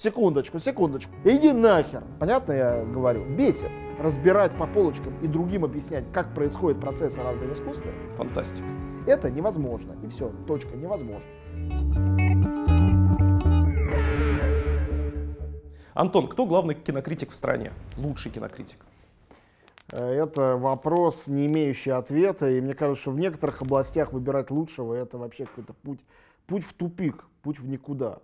секундочку, секундочку, иди нахер. Понятно я говорю? Бесит. Разбирать по полочкам и другим объяснять, как происходит процессы разные в искусстве, Фантастика. это невозможно. И все, точка, невозможно. Антон, кто главный кинокритик в стране? Лучший кинокритик? Э, Это вопрос, не имеющий ответа, и мне кажется, что в некоторых областях выбирать лучшего это вообще какой-то путь, путь в тупик, путь в никуда.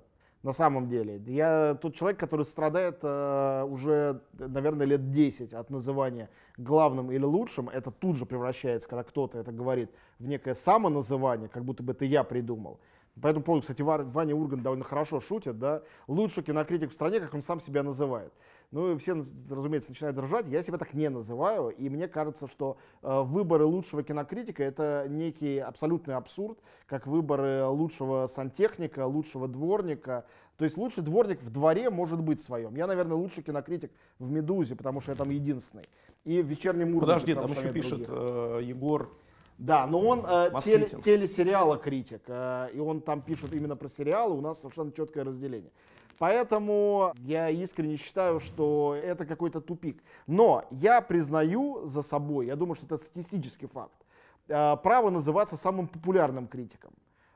На самом деле. Я тот человек, который страдает э, уже, наверное, лет 10 от называния главным или лучшим. Это тут же превращается, когда кто-то это говорит, в некое самоназывание, как будто бы это я придумал. По этому поводу, кстати, Ва- Ваня Урган довольно хорошо шутит, да, лучший кинокритик в стране, как он сам себя называет. Ну и все, разумеется, начинают ржать, я себя так не называю, и мне кажется, что э, выборы лучшего кинокритика это некий абсолютный абсурд, как выборы лучшего сантехника, лучшего дворника. То есть лучший дворник в дворе может быть своем. Я, наверное, лучший кинокритик в «Медузе», потому что я там единственный. И в «Вечернем Урганте». Подожди, там еще пишет э, Егор. Да, но он э, теле- телесериала критик, э, и он там пишет именно про сериалы, у нас совершенно четкое разделение. Поэтому я искренне считаю, что это какой-то тупик. Но я признаю за собой, я думаю, что это статистический факт, э, право называться самым популярным критиком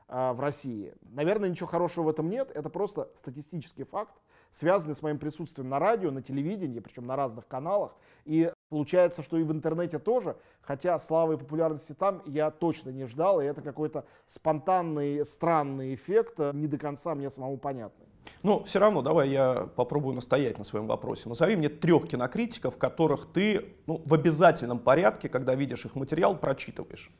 э, в России. Наверное, ничего хорошего в этом нет, это просто статистический факт, связанный с моим присутствием на радио, на телевидении, причем на разных каналах. И получается, что и в интернете тоже, хотя славы и популярности там я точно не ждал, и это какой-то спонтанный, странный эффект, э, не до конца мне самому понятный. Ну, все равно, давай я попробую настоять на своем вопросе. Назови мне трех кинокритиков, которых ты ну, в обязательном порядке, когда видишь их материал, прочитываешь.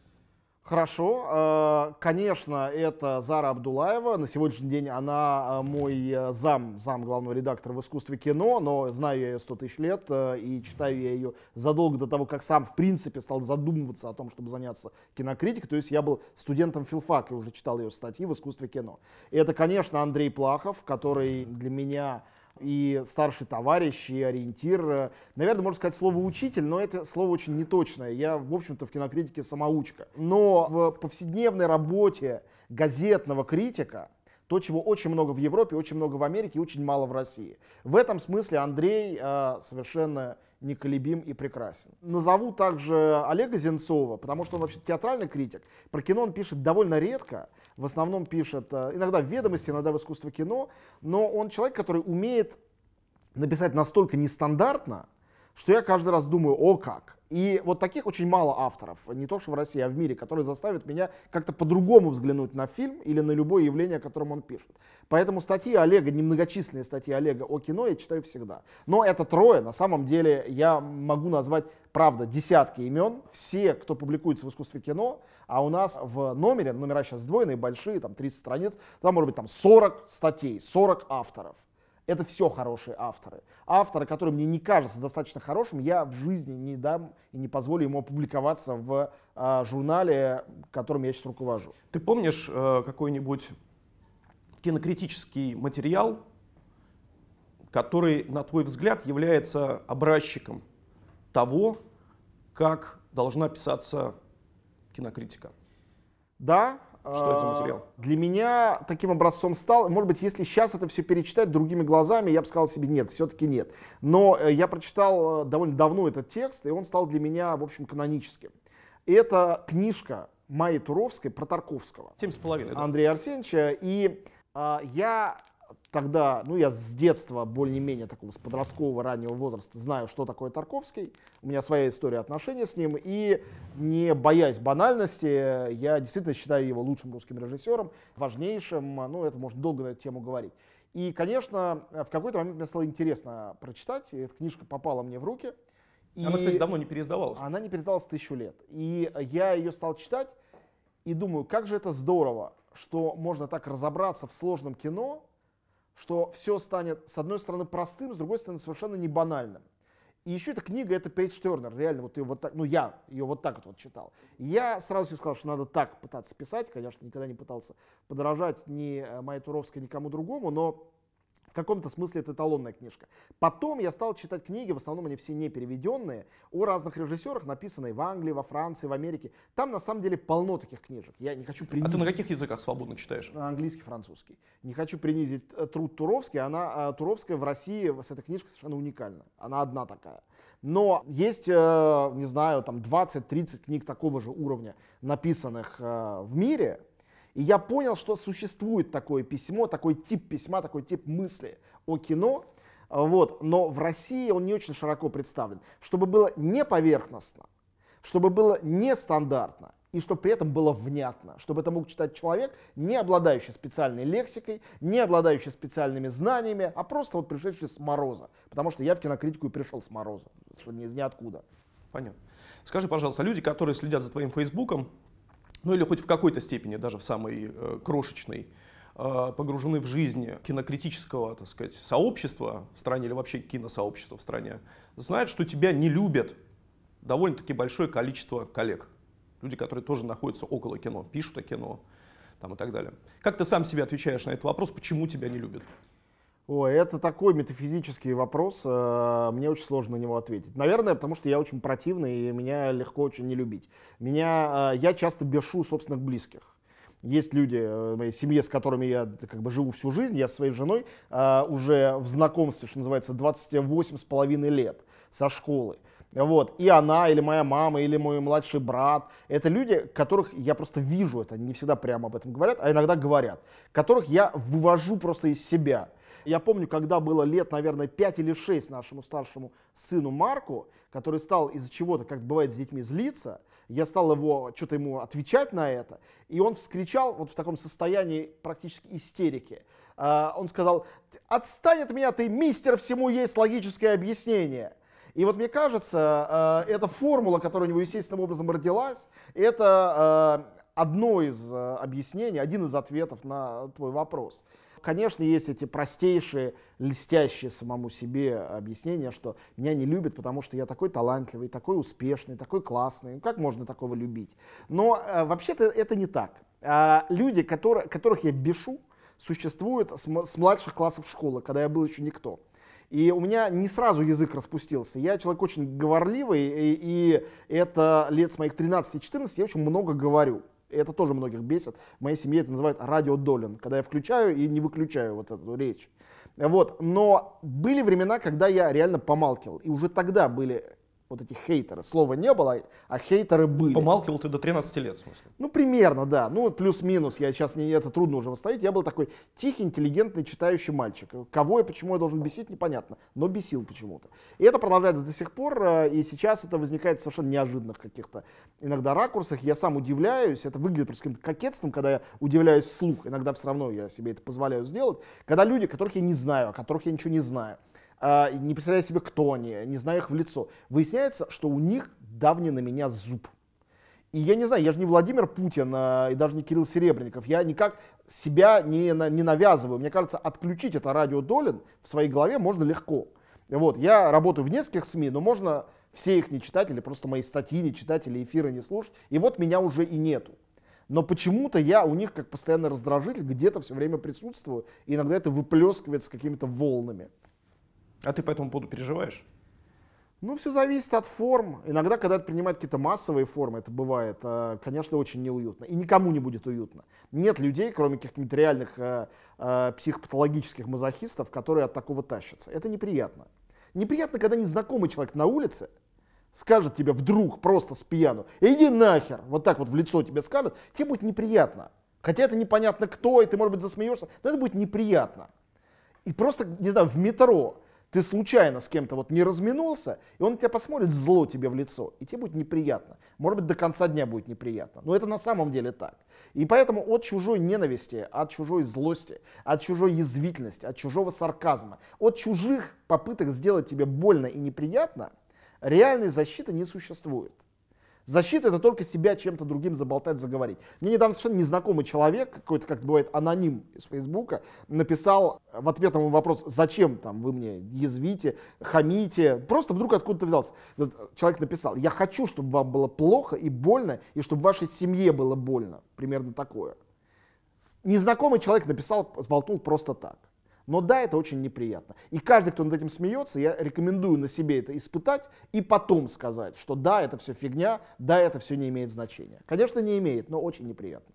Хорошо, э, конечно, это Зара Абдулаева. На сегодняшний день она э, мой э, зам, зам главного редактора в искусстве кино, но знаю я ее 100 тысяч лет и читаю я ее задолго до того, как сам в принципе стал задумываться о том, чтобы заняться кинокритикой. То есть я был студентом филфака и уже читал ее статьи в искусстве кино. И это, конечно, Андрей Плахов, который для меня и старший товарищ, и ориентир. Э, Наверное, можно сказать слово учитель, но это слово очень неточное. Я, в общем-то, в кинокритике самоучка. Но в повседневной работе газетного критика, то, чего очень много в Европе, очень много в Америке и очень мало в России. В этом смысле Андрей э, совершенно неколебим и прекрасен. Назову также Олега Зенцова, потому что он вообще театральный критик. Про кино он пишет довольно редко, в основном пишет э, иногда в ведомости, иногда в искусство кино, но он человек, который умеет написать настолько нестандартно, что я каждый раз думаю, о как. И вот таких очень мало авторов, не то что в России, а в мире, которые заставят меня как-то по-другому взглянуть на фильм или на любое явление, о котором он пишет. Поэтому статьи Олега, немногочисленные статьи Олега о кино я читаю всегда. Но это трое, на самом деле я могу назвать, правда, десятки имен, все, кто публикуется в искусстве кино, а у нас в номере, номера сейчас сдвоенные, большие, там 30 страниц, там может быть там 40 статей, 40 авторов. Это все хорошие авторы. Авторы, который мне не кажется достаточно хорошим, я в жизни не дам и не позволю ему опубликоваться в а, журнале, которым я сейчас руковожу. Ты помнишь э, какой-нибудь кинокритический материал, который, на твой взгляд, является образчиком того, как должна писаться кинокритика? Да. Что это за а, материал? Для меня таким образцом стал, может быть, если сейчас это все перечитать другими глазами, я бы сказал себе нет, все-таки нет. Но э, я прочитал э, довольно давно этот текст, и он стал для меня, в общем, каноническим. И это книжка Майи Туровской про Тарковского. Семь с половиной. да? Андрея Арсеньевича. И а, я тогда, ну я с детства, более-менее такого, с подросткового раннего возраста знаю, что такое Тарковский. У меня своя история отношений с ним. И не боясь банальности, я действительно считаю его лучшим русским режиссером, важнейшим. Ну, это можно долго на эту тему говорить. И, конечно, в какой-то момент мне стало интересно прочитать. И эта книжка попала мне в руки. Она, И- кстати, давно не переиздавалась. она не передалась тысячу лет. И я ее стал читать и думаю, как же это здорово, что можно так разобраться в сложном кино, что все станет, с одной стороны, простым, с другой стороны, совершенно не банальным. И еще эта книга, это Пейдж Тернер, реально, вот ее вот так, ну я ее вот так вот, читал. И я сразу себе сказал, что надо так пытаться писать, конечно, никогда не пытался подражать ни э, Майе Туровской, никому другому, но в каком-то смысле это эталонная книжка. Потом я стал читать книги, в основном они все не переведенные, о разных режиссерах, написанные в Англии, во Франции, в Америке. Там на самом деле полно таких книжек. Я не хочу принизить... А ты на каких языках свободно читаешь? Английский, французский. Не хочу принизить э, труд Туровский. Она, э, Туровская в России с этой книжкой совершенно уникальна. Она одна такая. Но есть, э, не знаю, там 20-30 книг такого же уровня, написанных в мире, и я понял, что существует такое письмо, такой тип письма, такой тип мысли о кино, вот, но в России он не очень широко представлен. Чтобы было не поверхностно, чтобы было нестандартно, и чтобы при этом было внятно, чтобы это мог читать человек, не обладающий специальной лексикой, не обладающий специальными знаниями, а просто вот пришедший с мороза. Потому что я в кинокритику и пришел с мороза, что ни из ниоткуда. Понятно. Скажи, пожалуйста, люди, которые следят за твоим фейсбуком, ну или хоть в какой-то степени, даже в самой э, крошечной, э, погружены в жизнь кинокритического, так сказать, сообщества в стране или вообще киносообщества в стране, знают, что тебя не любят довольно-таки большое количество коллег. Люди, которые тоже находятся около кино, пишут о кино там, и так далее. Как ты сам себе отвечаешь на этот вопрос, почему тебя не любят? Ой, это такой метафизический вопрос, э, мне очень сложно на него ответить. Наверное, потому что я очень противный, и меня легко очень не любить. Меня, э, я часто бешу собственных близких. Есть люди э, в моей семье, с которыми я как бы живу всю жизнь. Я со своей женой уже в знакомстве, что называется, 28 с половиной лет со школы. Вот. И она, или моя мама, или мой младший брат. Это люди, которых я просто вижу, это не всегда прямо об этом говорят, а иногда говорят. Которых я вывожу просто из себя. Я помню, когда было лет, наверное, 5 или 6 нашему старшему сыну Марку, который стал из-за чего-то, как бывает с детьми, злиться, я стал его, что-то ему отвечать на это, и он вскричал вот в таком состоянии практически истерики. А, он сказал, отстань от меня, ты мистер, всему есть логическое объяснение. И вот мне кажется, а, эта формула, которая у него естественным образом родилась, это а, одно из объяснений, один из ответов на твой вопрос. Конечно, есть эти простейшие, льстящие самому себе объяснения, что меня не любят, потому что я такой талантливый, такой успешный, такой классный. Как можно такого любить? Но э, вообще-то это не так. Э, люди, которые, которых я бешу, существуют с, с младших классов школы, когда я был еще никто. И у меня не сразу язык распустился. Я человек очень говорливый, и, и это лет с моих 13-14 я очень много говорю это тоже многих бесит. В моей семье это называют радиодолин, когда я включаю и не выключаю вот эту речь. Вот. Но были времена, когда я реально помалкивал. И уже тогда были вот эти хейтеры. Слова не было, а хейтеры были. Помалкивал ты до 13 лет, в смысле? Ну, примерно, да. Ну, плюс-минус. Я сейчас не это трудно уже восстановить. Я был такой тихий, интеллигентный, читающий мальчик. Кого и почему я должен бесить, непонятно. Но бесил почему-то. И это продолжается до сих пор. Э, и сейчас это возникает в совершенно неожиданных каких-то иногда ракурсах. Я сам удивляюсь. Это выглядит просто каким-то кокетством, когда я удивляюсь вслух. Иногда все равно я себе это позволяю сделать. Когда люди, которых я не знаю, о которых я ничего не знаю, не представляю себе, кто они, не знаю их в лицо. Выясняется, что у них давний на меня зуб. И я не знаю, я же не Владимир Путин а, и даже не Кирилл Серебренников. Я никак себя не, не навязываю. Мне кажется, отключить это радио Долин в своей голове можно легко. Вот, я работаю в нескольких СМИ, но можно все их не читать или просто мои статьи не читать или эфиры не слушать. И вот меня уже и нету. Но почему-то я у них как постоянный раздражитель где-то все время присутствую. И иногда это выплескивается какими-то волнами. А ты по этому поводу переживаешь? Ну, все зависит от форм. Иногда, когда это принимает какие-то массовые формы, это бывает, э, конечно, очень неуютно. И никому не будет уютно. Нет людей, кроме каких-нибудь реальных э, э, психопатологических мазохистов, которые от такого тащатся. Это неприятно. Неприятно, когда незнакомый человек на улице скажет тебе вдруг просто с пьяну, иди нахер, вот так вот в лицо тебе скажет, тебе будет неприятно. Хотя это непонятно кто, и ты, может быть, засмеешься, но это будет неприятно. И просто, не знаю, в метро ты случайно с кем-то вот не разминулся, и он тебя посмотрит зло тебе в лицо, и тебе будет неприятно. Может быть, до конца дня будет неприятно. Но это на самом деле так. И поэтому от чужой ненависти, от чужой злости, от чужой язвительности, от чужого сарказма, от чужих попыток сделать тебе больно и неприятно, реальной защиты не существует. Защита это только себя чем-то другим заболтать, заговорить. Мне недавно совершенно незнакомый человек, какой-то, как бывает, аноним из Фейсбука, написал в ответ на мой вопрос, зачем там вы мне язвите, хамите, просто вдруг откуда-то взялся. Этот человек написал, я хочу, чтобы вам было плохо и больно, и чтобы вашей семье было больно. Примерно такое. Незнакомый человек написал, сболтнул просто так. Но да, это очень неприятно. И каждый, кто над этим смеется, я рекомендую на себе это испытать и потом сказать, что да, это все фигня, да, это все не имеет значения. Конечно, не имеет, но очень неприятно.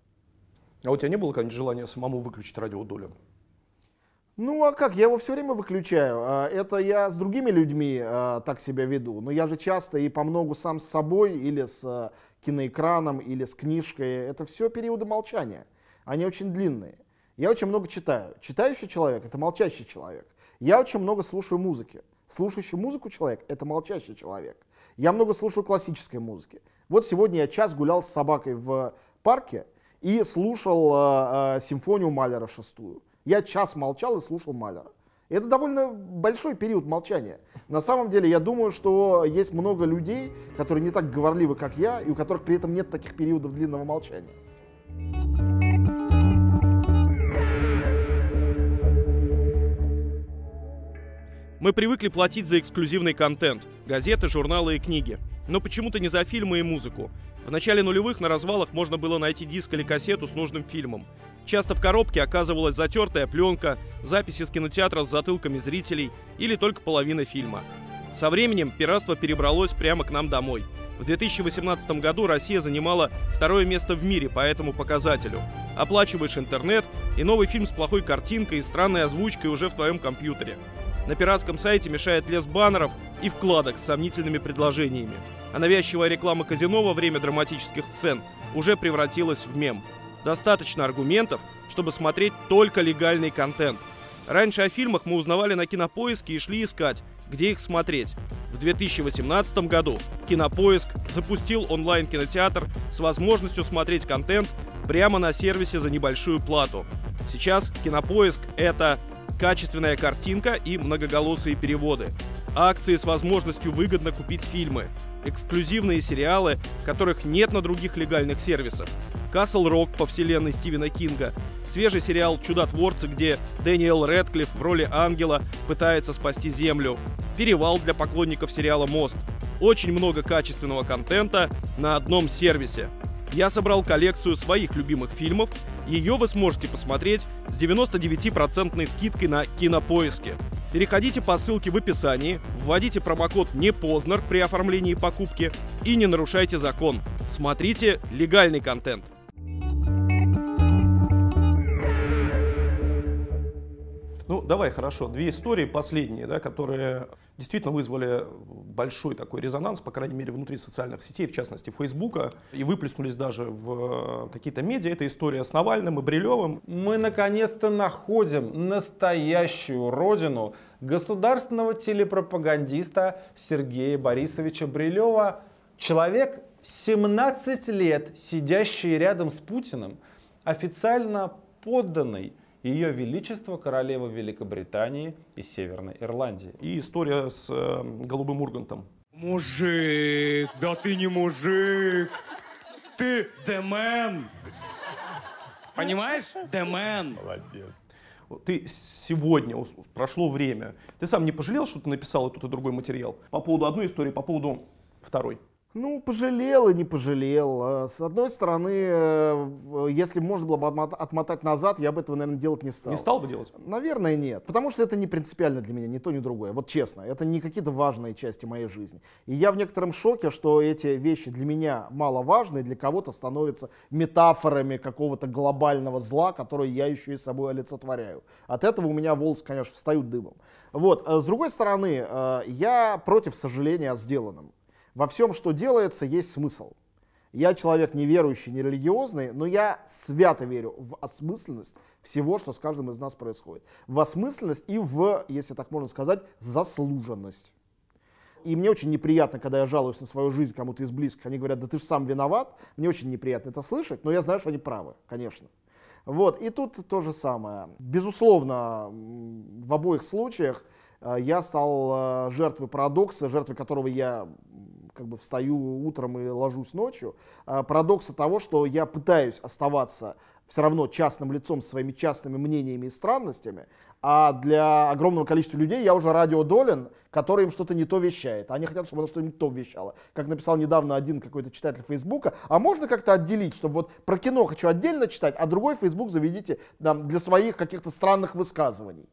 А у тебя не было когда-нибудь желания самому выключить радиодолю? Ну а как, я его все время выключаю. А, это я с другими людьми а, так себя веду. Но я же часто и по многу сам с собой, или с а, киноэкраном, или с книжкой. Это все периоды молчания. Они очень длинные. Я очень много читаю. Читающий человек — это молчащий человек. Я очень много слушаю музыки. Слушающий музыку человек — это молчащий человек. Я много слушаю классической музыки. Вот сегодня я час гулял с собакой в парке и слушал э, э, симфонию Малера шестую. Я час молчал и слушал Малера. это довольно большой период молчания. На самом деле, я думаю, что есть много людей, которые не так говорливы, как я, и у которых при этом нет таких периодов длинного молчания. Мы привыкли платить за эксклюзивный контент – газеты, журналы и книги. Но почему-то не за фильмы и музыку. В начале нулевых на развалах можно было найти диск или кассету с нужным фильмом. Часто в коробке оказывалась затертая пленка, записи с кинотеатра с затылками зрителей или только половина фильма. Со временем пиратство перебралось прямо к нам домой. В 2018 году Россия занимала второе место в мире по этому показателю. Оплачиваешь интернет, и новый фильм с плохой картинкой и странной озвучкой уже в твоем компьютере. На пиратском сайте мешает лес баннеров и вкладок с сомнительными предложениями. А навязчивая реклама казино во время драматических сцен уже превратилась в мем – Достаточно аргументов, чтобы смотреть только легальный контент. Раньше о фильмах мы узнавали на Кинопоиске и шли искать, где их смотреть. В 2018 году Кинопоиск запустил онлайн-кинотеатр с возможностью смотреть контент прямо на сервисе за небольшую плату. Сейчас Кинопоиск — это качественная картинка и многоголосые переводы, акции с возможностью выгодно купить фильмы, эксклюзивные сериалы, которых нет на других легальных сервисах, Касл Рок по вселенной Стивена Кинга, свежий сериал «Чудотворцы», где Дэниел Рэдклифф в роли ангела пытается спасти Землю, перевал для поклонников сериала «Мост». Очень много качественного контента на одном сервисе. Я собрал коллекцию своих любимых фильмов. Ее вы сможете посмотреть с 99% скидкой на Кинопоиске. Переходите по ссылке в описании, вводите промокод «НЕПОЗНЕР» при оформлении покупки и не нарушайте закон. Смотрите легальный контент. Ну, давай, хорошо. Две истории последние, да, которые действительно вызвали большой такой резонанс, по крайней мере, внутри социальных сетей, в частности, Фейсбука, и выплеснулись даже в какие-то медиа. Это история с Навальным и Брилевым. Мы наконец-то находим настоящую родину государственного телепропагандиста Сергея Борисовича Брилева. Человек, 17 лет сидящий рядом с Путиным, официально подданный ее Величество королева Великобритании и Северной Ирландии. И история с э, Голубым Ургантом. Мужик, да ты не мужик, ты демен. Понимаешь? Демен. Молодец. Ты сегодня, прошло время, ты сам не пожалел, что ты написал этот и другой материал? По поводу одной истории, по поводу второй? Ну, пожалел и не пожалел. А, с одной стороны, э, если можно было бы отмотать назад, я бы этого, наверное, делать не стал. Не стал бы делать? Наверное, нет. Потому что это не принципиально для меня, ни то, ни другое. Вот честно, это не какие-то важные части моей жизни. И я в некотором шоке, что эти вещи для меня мало важны, для кого-то становятся метафорами какого-то глобального зла, которое я еще и собой олицетворяю. От этого у меня волосы, конечно, встают дыбом. Вот. А с другой стороны, э, я против сожаления о сделанном. Во всем, что делается, есть смысл. Я человек неверующий, нерелигиозный, но я свято верю в осмысленность всего, что с каждым из нас происходит. В осмысленность и в, если так можно сказать, заслуженность. И мне очень неприятно, когда я жалуюсь на свою жизнь кому-то из близких, они говорят, да ты же сам виноват. Мне очень неприятно это слышать, но я знаю, что они правы, конечно. Вот, и тут то же самое. Безусловно, в обоих случаях э, я стал э, жертвой парадокса, жертвой которого я как бы встаю утром и ложусь ночью, а, парадокса того, что я пытаюсь оставаться все равно частным лицом с своими частными мнениями и странностями, а для огромного количества людей я уже радиодолен, который им что-то не то вещает. Они хотят, чтобы оно что-нибудь то вещало. Как написал недавно один какой-то читатель Фейсбука, а можно как-то отделить, чтобы вот про кино хочу отдельно читать, а другой Фейсбук заведите там, для своих каких-то странных высказываний.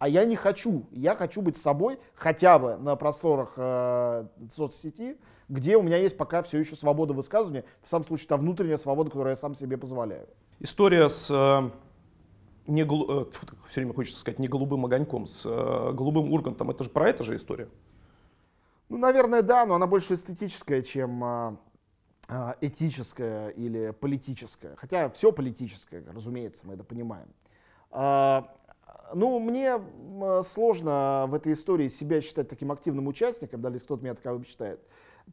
А я не хочу. Я хочу быть собой хотя бы на просторах э, соцсети, где у меня есть пока все еще свобода высказывания, в самом случае та внутренняя свобода, которую я сам себе позволяю. История с э, не голу- э, все время хочется сказать не голубым огоньком, с э, голубым ургантом. Это же про это же история. Ну, наверное, да, но она больше эстетическая, чем а, а, этическая или политическая. Хотя все политическое, разумеется, мы это понимаем. Ну, мне м, сложно в этой истории себя считать таким активным участником, даже если кто-то меня таковым считает.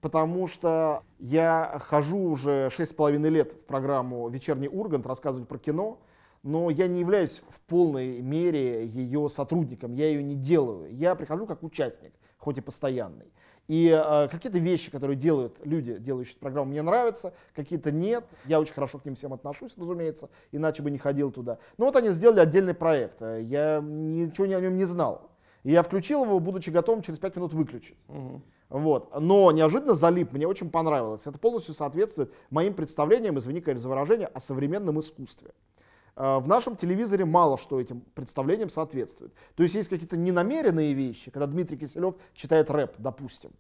Потому что я хожу уже 6,5 лет в программу «Вечерний Ургант» рассказывать про кино, но я не являюсь в полной мере ее сотрудником, я ее не делаю. Я прихожу как участник, хоть и постоянный. И э, какие-то вещи, которые делают люди, делающие программу, мне нравятся, какие-то нет. Я очень хорошо к ним всем отношусь, разумеется, иначе бы не ходил туда. Но вот они сделали отдельный проект, э, я ничего о нем не знал. И я включил его, будучи готовым через 5 минут выключить. Вот. Но неожиданно залип, мне очень понравилось. Это полностью соответствует моим представлениям, извини, конечно, за выражение, о современном искусстве. Э, В нашем телевизоре мало что этим представлениям соответствует. То есть есть какие-то ненамеренные вещи, когда Дмитрий Киселев читает рэп, допустим.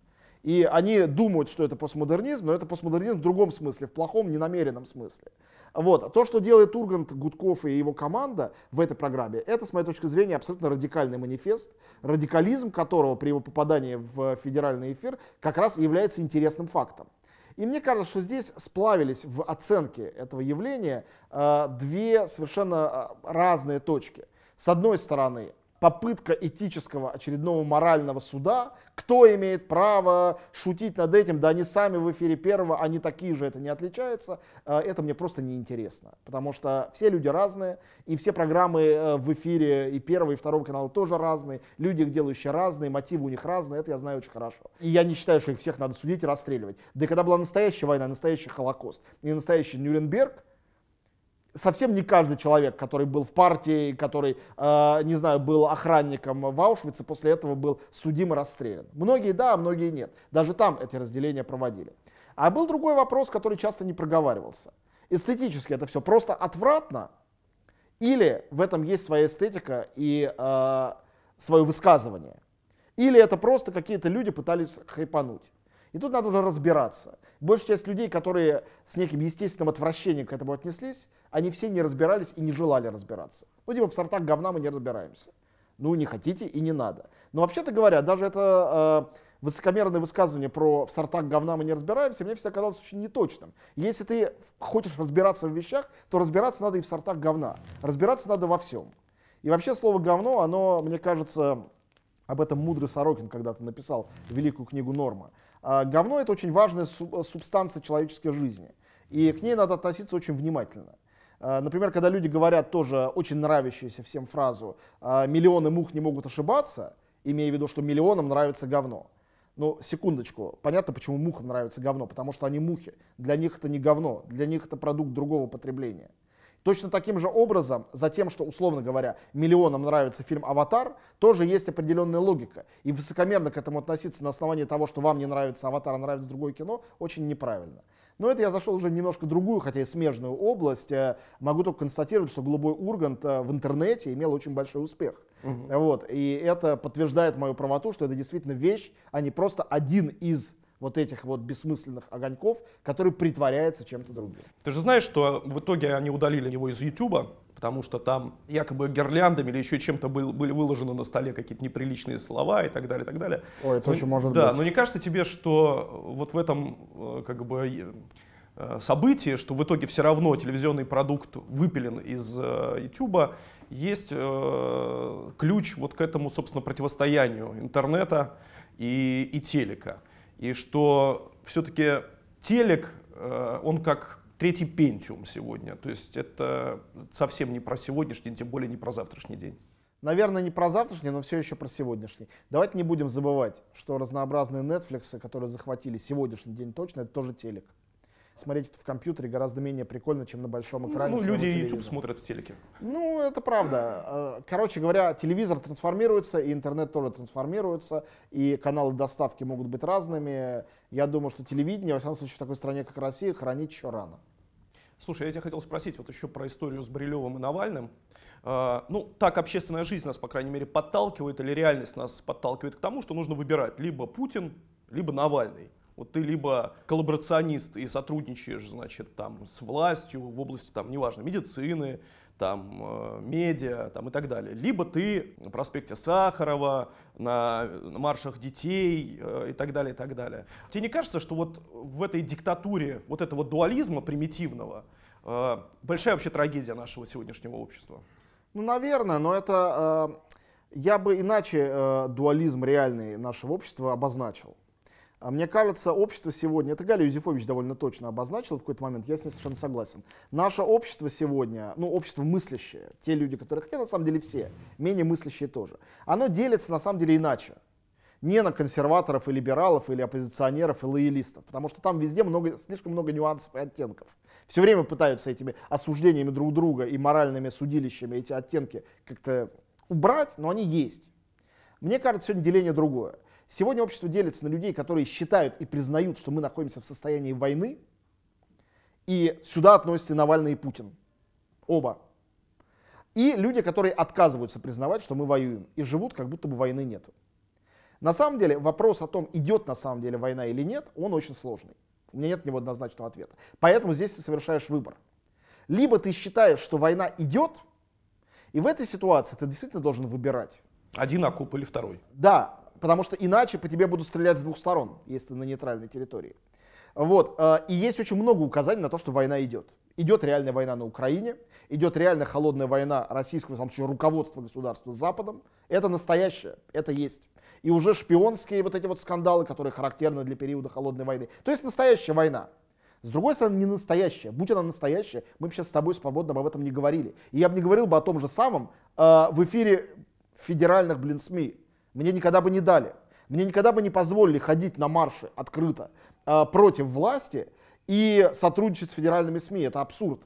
И они думают, что это постмодернизм, но это постмодернизм в другом смысле, в плохом, ненамеренном смысле. Вот. То, что делает Ургант, Гудков и его команда в этой программе, это, с моей точки зрения, абсолютно радикальный манифест, радикализм которого при его попадании в федеральный эфир как раз является интересным фактом. И мне кажется, что здесь сплавились в оценке этого явления э, две совершенно э, разные точки. С одной стороны, попытка этического очередного морального суда, кто имеет право шутить над этим, да они сами в эфире первого, они такие же, это не отличается, э, это мне просто неинтересно, потому что все люди разные, и все программы э, в эфире и первого, и второго канала тоже разные, люди их делающие разные, мотивы у них разные, это я знаю очень хорошо. И я не считаю, что их всех надо судить и расстреливать. Да и когда была настоящая война, настоящий Холокост и настоящий Нюрнберг, совсем не каждый человек, который был в партии, который, э, не знаю, был охранником в Аушвице, после этого был судим и расстрелян. Многие да, а многие нет. Даже там эти разделения проводили. А был другой вопрос, который часто не проговаривался. Эстетически это все просто отвратно, или в этом есть своя эстетика и э, свое высказывание, или это просто какие-то люди пытались хайпануть. И тут надо уже разбираться. Большая часть людей, которые с неким естественным отвращением к этому отнеслись, они все не разбирались и не желали разбираться. Ну, типа в сортах говна мы не разбираемся. Ну, не хотите и не надо. Но вообще-то говоря, даже это э, высокомерное высказывание про в сортах говна мы не разбираемся, мне всегда казалось очень неточным. Если ты хочешь разбираться в вещах, то разбираться надо и в сортах говна. Разбираться надо во всем. И вообще слово говно, оно, мне кажется, об этом мудрый Сорокин когда-то написал великую книгу «Норма». А говно это очень важная суб- субстанция человеческой жизни. И к ней надо относиться очень внимательно. А, Например, когда люди говорят тоже очень нравящуюся всем фразу а, «миллионы мух не могут ошибаться», имея в виду, что миллионам нравится говно. Ну, секундочку, понятно, почему мухам нравится говно, потому что они мухи. Для них это не говно, для них это продукт другого потребления. Точно таким же образом, за тем, что, условно говоря, миллионам нравится фильм «Аватар», тоже есть определенная логика. И высокомерно к этому относиться на основании того, что вам не нравится «Аватар», а нравится другое кино, очень неправильно. Но это я зашел уже в немножко другую, хотя и смежную область. Э, Могу только констатировать, что «Голубой Ургант» э, в интернете имел очень большой успех. Вот. И это подтверждает мою правоту, что это действительно вещь, а не просто один из вот этих вот бессмысленных огоньков, который притворяется чем-то другим. Ты же знаешь, что в итоге они удалили его из Ютуба, потому что там якобы гирляндами или еще чем-то был- были выложены на столе какие-то неприличные слова и так далее, и так далее. Ой, это Ну, очень может да, быть. но не кажется тебе, что вот в этом э, как бы э, событии, что в итоге все равно телевизионный продукт выпилен из э, Ютуба, есть э, ключ вот к этому, собственно, противостоянию интернета и, и телека. И что все-таки телек, э, он как третий пентиум сегодня. То есть это совсем не про сегодняшний, тем более не про завтрашний день. Наверное, не про завтрашний, но все еще про сегодняшний. Давайте не будем забывать, что разнообразные Netflix, которые захватили сегодняшний день точно, это тоже телек. Смотреть это в компьютере гораздо менее прикольно, чем на большом экране. Ну, люди YouTube смотрят в телеке. Ну, это правда. Э, Короче говоря, телевизор трансформируется, и интернет тоже трансформируется, и каналы доставки могут быть разными. Я думаю, что телевидение, во всяком случае, в такой стране, как Россия, хранить еще рано. Слушай, я тебя хотел спросить вот еще про историю с Брилевым и Навальным. А, ну, так общественная жизнь нас, по крайней мере, подталкивает, или реальность нас подталкивает к тому, что нужно выбирать либо Путин, либо Навальный. Вот ты либо коллаборационист и сотрудничаешь, значит, там, с властью в области, там, неважно, медицины, там, э, медиа там, и так далее. Либо ты на проспекте Сахарова, на, маршах детей э, и так далее, и так далее. Тебе не кажется, что вот в этой диктатуре вот этого дуализма примитивного э, большая вообще трагедия нашего сегодняшнего общества? Ну, наверное, но это... Я бы иначе дуализм реальный нашего общества обозначил. А мне кажется, общество сегодня, это Галя Юзефович довольно точно обозначил в какой-то момент, я с ней совершенно согласен. Наше общество сегодня, ну, общество мыслящее, те люди, которые, хотя на самом деле все, менее мыслящие тоже, оно делится на самом деле иначе. Не на консерваторов и либералов, или оппозиционеров, и лоялистов, потому что там везде много, слишком много нюансов и оттенков. Все время пытаются этими осуждениями друг друга и моральными судилищами эти оттенки как-то убрать, но они есть. Мне кажется, сегодня деление другое. Сегодня общество делится на людей, которые считают и признают, что мы находимся в состоянии войны, и сюда относятся Навальный и Путин. Оба. И люди, которые отказываются признавать, что мы воюем, и живут, как будто бы войны нету. На самом деле вопрос о том, идет на самом деле война или нет, он очень сложный. У меня нет него однозначного ответа. Поэтому здесь ты совершаешь выбор. Либо ты считаешь, что война идет, и в этой ситуации ты действительно должен выбирать. Один окоп или второй. Да, потому что иначе по тебе будут стрелять с двух сторон, если ты на нейтральной территории. Вот. Э, и есть очень много указаний на то, что война идет. Идет реальная война на Украине, идет реальная холодная война российского, в случае, руководства государства с Западом. Это настоящее, это есть. И уже шпионские вот эти вот скандалы, которые характерны для периода холодной войны. То есть настоящая война. С другой стороны, не настоящая. Будь она настоящая, мы бы сейчас с тобой свободно об этом не говорили. И я бы не говорил бы о том же самом э, в эфире федеральных, блин, СМИ. Мне никогда бы не дали. Мне никогда бы не позволили ходить на марши открыто э, против власти и сотрудничать с федеральными СМИ. Это абсурд.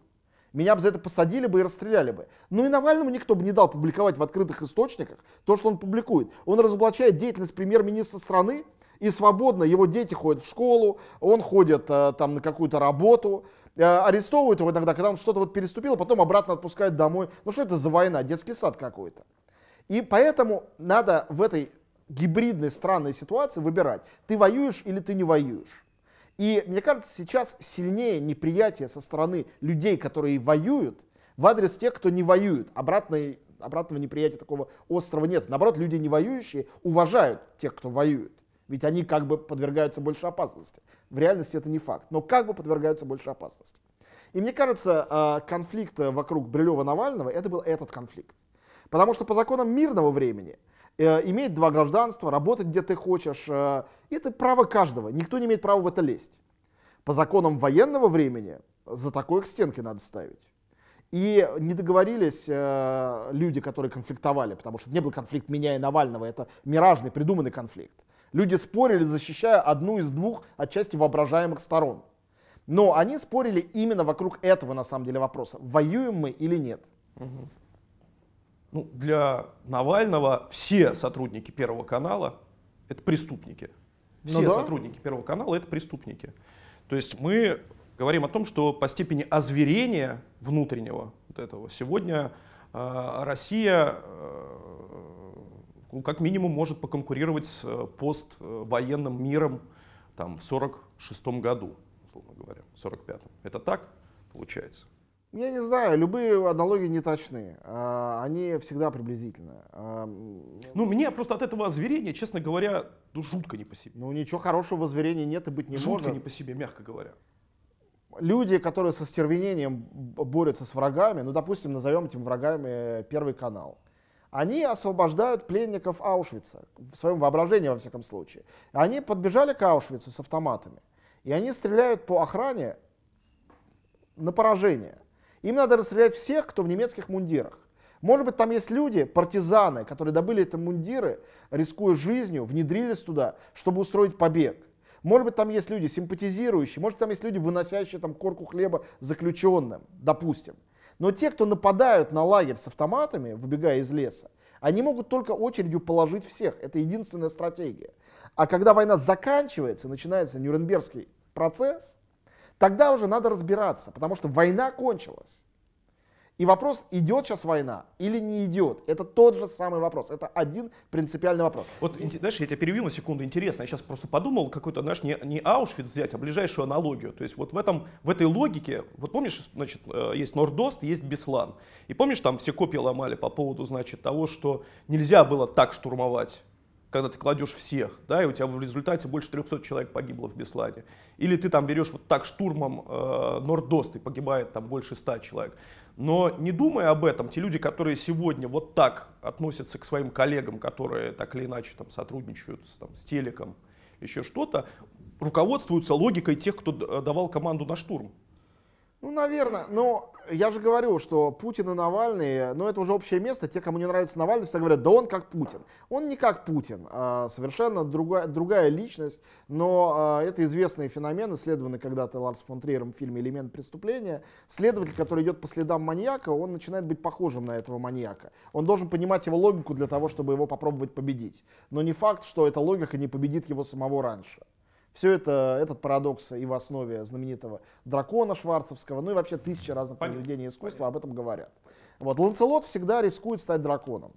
Меня бы за это посадили бы и расстреляли бы. Ну и Навальному никто бы не дал публиковать в открытых источниках то, что он публикует. Он разоблачает деятельность премьер-министра страны, и свободно его дети ходят в школу, он ходит э, там на какую-то работу, э, арестовывают его иногда, когда он что-то вот переступил, а потом обратно отпускают домой. Ну что это за война, детский сад какой-то. И поэтому надо в этой гибридной странной ситуации выбирать, ты воюешь или ты не воюешь. И мне кажется, сейчас сильнее неприятие со стороны людей, которые воюют, в адрес тех, кто не воюет. Обратной, обратного неприятия такого острова нет. Наоборот, люди не воюющие уважают тех, кто воюет. Ведь они как бы подвергаются больше опасности. В реальности это не факт, но как бы подвергаются больше опасности. И мне кажется, а, конфликт вокруг Брилева-Навального, это был этот конфликт. Потому что по законам мирного времени э, иметь два гражданства, работать где ты хочешь, э, это право каждого. Никто не имеет права в это лезть. По законам военного времени за такое к стенке надо ставить. И не договорились э, люди, которые конфликтовали, потому что не был конфликт меня и Навального, это миражный, придуманный конфликт. Люди спорили, защищая одну из двух отчасти воображаемых сторон. Но они спорили именно вокруг этого, на самом деле, вопроса. Воюем мы или нет? Угу ну, для Навального все сотрудники Первого канала это преступники. Ну все ну, да. сотрудники Первого канала это преступники. То есть мы говорим о том, что по степени озверения внутреннего вот этого сегодня э, Россия э, ну, как минимум может поконкурировать с э, поствоенным миром там, в 46 году, условно говоря, в 45-м. Это так получается? Я не знаю, любые аналогии не точны. А, они всегда приблизительны. А, ну, мне просто от этого озверения, честно говоря, ну, жутко не по себе. Ну, ничего хорошего в озверении нет и быть не жутко может. Жутко не по себе, мягко говоря. Люди, которые со стервенением борются с врагами, ну, допустим, назовем этим врагами Первый канал, они освобождают пленников Аушвица, в своем воображении, во всяком случае. Они подбежали к Аушвицу с автоматами, и они стреляют по охране на поражение. Им надо расстрелять всех, кто в немецких мундирах. Может быть, там есть люди, партизаны, которые добыли эти мундиры, рискуя жизнью, внедрились туда, чтобы устроить побег. Может быть, там есть люди симпатизирующие, может, там есть люди, выносящие там корку хлеба заключенным, допустим. Но те, кто нападают на лагерь с автоматами, выбегая из леса, они могут только очередью положить всех. Это единственная стратегия. А когда война заканчивается, начинается Нюрнбергский процесс, тогда уже надо разбираться, потому что война кончилась. И вопрос, идет сейчас война или не идет, это тот же самый вопрос. Это один принципиальный вопрос. Вот, знаешь, я тебя перебью на секунду, интересно, я сейчас просто подумал, какой-то, знаешь, не, не Аушвиц взять, а ближайшую аналогию. То есть вот в, этом, в этой логике, вот помнишь, значит, э, есть Нордост, есть Беслан. И помнишь, там все копии ломали по поводу, значит, того, что нельзя было так штурмовать когда ты кладешь всех, да, и у тебя в результате больше 300 человек погибло в Беслане. Или ты там берешь вот так штурмом э, Нордост, и погибает там больше 100 человек. Но не думая об этом, те люди, которые сегодня вот так относятся к своим коллегам, которые так или иначе там сотрудничают с, там, с телеком, еще что-то, руководствуются логикой тех, кто д- давал команду на штурм. Ну, наверное. Но я же говорю, что Путин и Навальный, ну, это уже общее место. Те, кому не нравится Навальный, все говорят, да он как Путин. Он не как Путин, а совершенно другая, другая личность. Но а, это известный феномен, исследованный когда-то Ларс фон Триером в фильме «Элемент преступления». Следователь, который идет по следам маньяка, он начинает быть похожим на этого маньяка. Он должен понимать его логику для того, чтобы его попробовать победить. Но не факт, что эта логика не победит его самого раньше. Все это, этот парадокс и в основе знаменитого дракона шварцевского, ну и вообще тысячи разных Понятно. произведений искусства об этом говорят. Вот, Ланцелот всегда рискует стать драконом.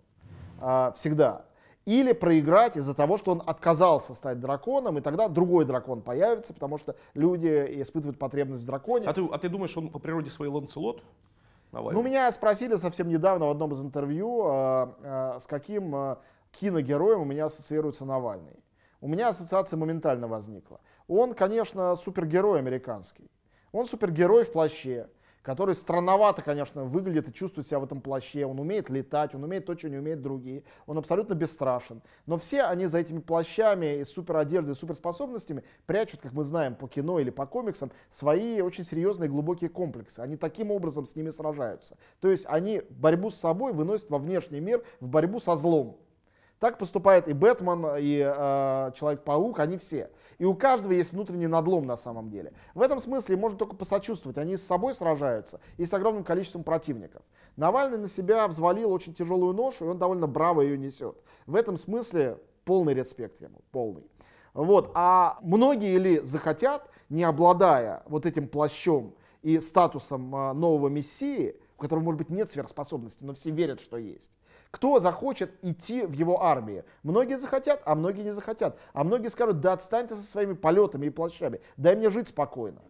А, всегда. Или проиграть из-за того, что он отказался стать драконом, и тогда другой дракон появится, потому что люди испытывают потребность в драконе. А ты, а ты думаешь, он по природе своей Ланцелот? Навальный? Ну, меня спросили совсем недавно в одном из интервью, а, а, с каким а, киногероем у меня ассоциируется Навальный. У меня ассоциация моментально возникла. Он, конечно, супергерой американский. Он супергерой в плаще, который странновато, конечно, выглядит и чувствует себя в этом плаще. Он умеет летать, он умеет то, что не умеют другие. Он абсолютно бесстрашен. Но все они за этими плащами и суперодеждой, и суперспособностями прячут, как мы знаем, по кино или по комиксам, свои очень серьезные глубокие комплексы. Они таким образом с ними сражаются. То есть они борьбу с собой выносят во внешний мир, в борьбу со злом. Так поступает и Бэтмен, и э, Человек-паук, они все. И у каждого есть внутренний надлом на самом деле. В этом смысле можно только посочувствовать. Они с собой сражаются и с огромным количеством противников. Навальный на себя взвалил очень тяжелую ношу, и он довольно браво ее несет. В этом смысле полный респект ему, полный. Вот. А многие ли захотят, не обладая вот этим плащом и статусом э, нового мессии, у которого, может быть, нет сверхспособностей, но все верят, что есть, кто захочет идти в его армии? Многие захотят, а многие не захотят. А многие скажут, да отстань ты со своими полетами и плащами, дай мне жить спокойно.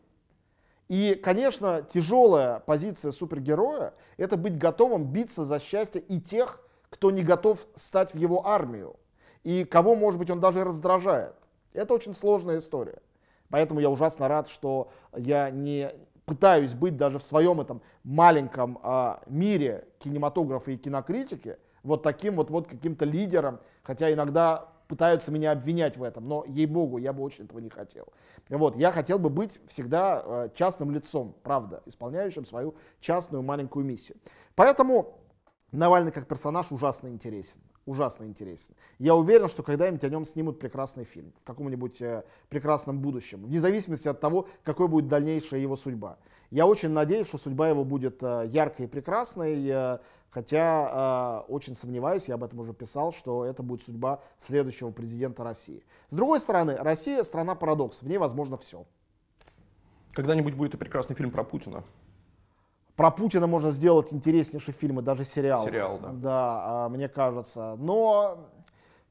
И, конечно, тяжелая позиция супергероя – это быть готовым биться за счастье и тех, кто не готов стать в его армию, и кого, может быть, он даже раздражает. Это очень сложная история. Поэтому я ужасно рад, что я не пытаюсь быть даже в своем этом маленьком а, мире кинематографа и кинокритики вот таким вот, вот каким-то лидером, хотя иногда пытаются меня обвинять в этом, но ей-богу, я бы очень этого не хотел. Вот, я хотел бы быть всегда э, частным лицом, правда, исполняющим свою частную маленькую миссию. Поэтому Навальный как персонаж ужасно интересен. Ужасно интересен. Я уверен, что когда-нибудь о нем снимут прекрасный фильм в каком-нибудь э, прекрасном будущем, вне зависимости от того, какой будет дальнейшая его судьба. Я очень надеюсь, что судьба его будет э, яркой и прекрасной, э, хотя э, очень сомневаюсь, я об этом уже писал, что это будет судьба следующего президента России. С другой стороны, Россия страна парадокс, в ней возможно все. Когда-нибудь будет и прекрасный фильм про Путина. Про Путина можно сделать интереснейший фильм и даже сериал. Сериал, да. Да, а, мне кажется. Но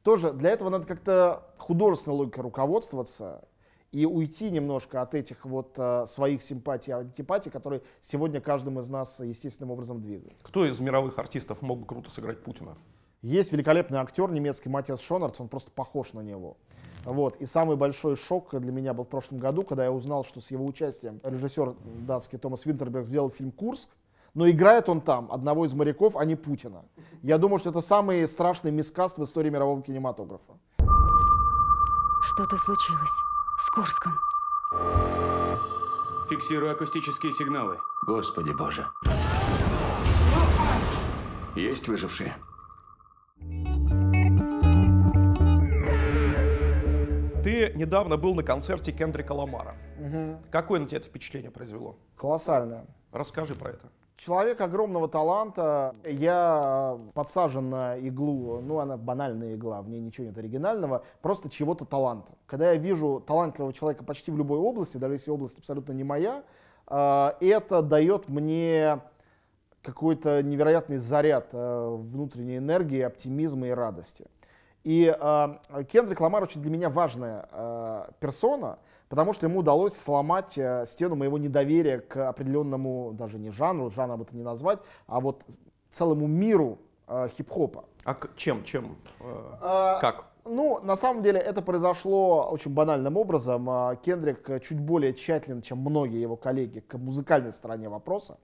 тоже для этого надо как-то художественной логикой руководствоваться и уйти немножко от этих вот а, своих симпатий и антипатий, которые сегодня каждым из нас естественным образом двигают. Кто из мировых артистов мог бы круто сыграть Путина? Есть великолепный актер немецкий Матиас Шонарц, он просто похож на него. Вот. И самый большой шок для меня был в прошлом году, когда я узнал, что с его участием режиссер датский Томас Винтерберг сделал фильм «Курск», но играет он там одного из моряков, а не Путина. Я думаю, что это самый страшный мискаст в истории мирового кинематографа. Что-то случилось с Курском. Фиксирую акустические сигналы. Господи боже. Есть выжившие? Ты недавно был на концерте Кендрика Ламара. Какое на тебя это впечатление произвело? Колоссальное. Расскажи про это. Человек огромного таланта. Я подсажен на иглу, ну она банальная игла, в ней ничего нет оригинального, просто чего-то таланта. Когда я вижу талантливого человека почти в любой области, даже если область абсолютно не моя, э, это дает мне какой-то невероятный заряд э, внутренней энергии, оптимизма и радости. И э, Кендрик Ламар очень для меня важная э, персона, потому что ему удалось сломать э, стену моего недоверия к определенному, даже не жанру, жанром это не назвать, а вот целому миру э, хип-хопа. А к- чем, чем, э, А, как? Ну, на самом деле это произошло очень банальным образом. Кендрик чуть более тщателен, чем многие его коллеги, к музыкальной стороне вопроса.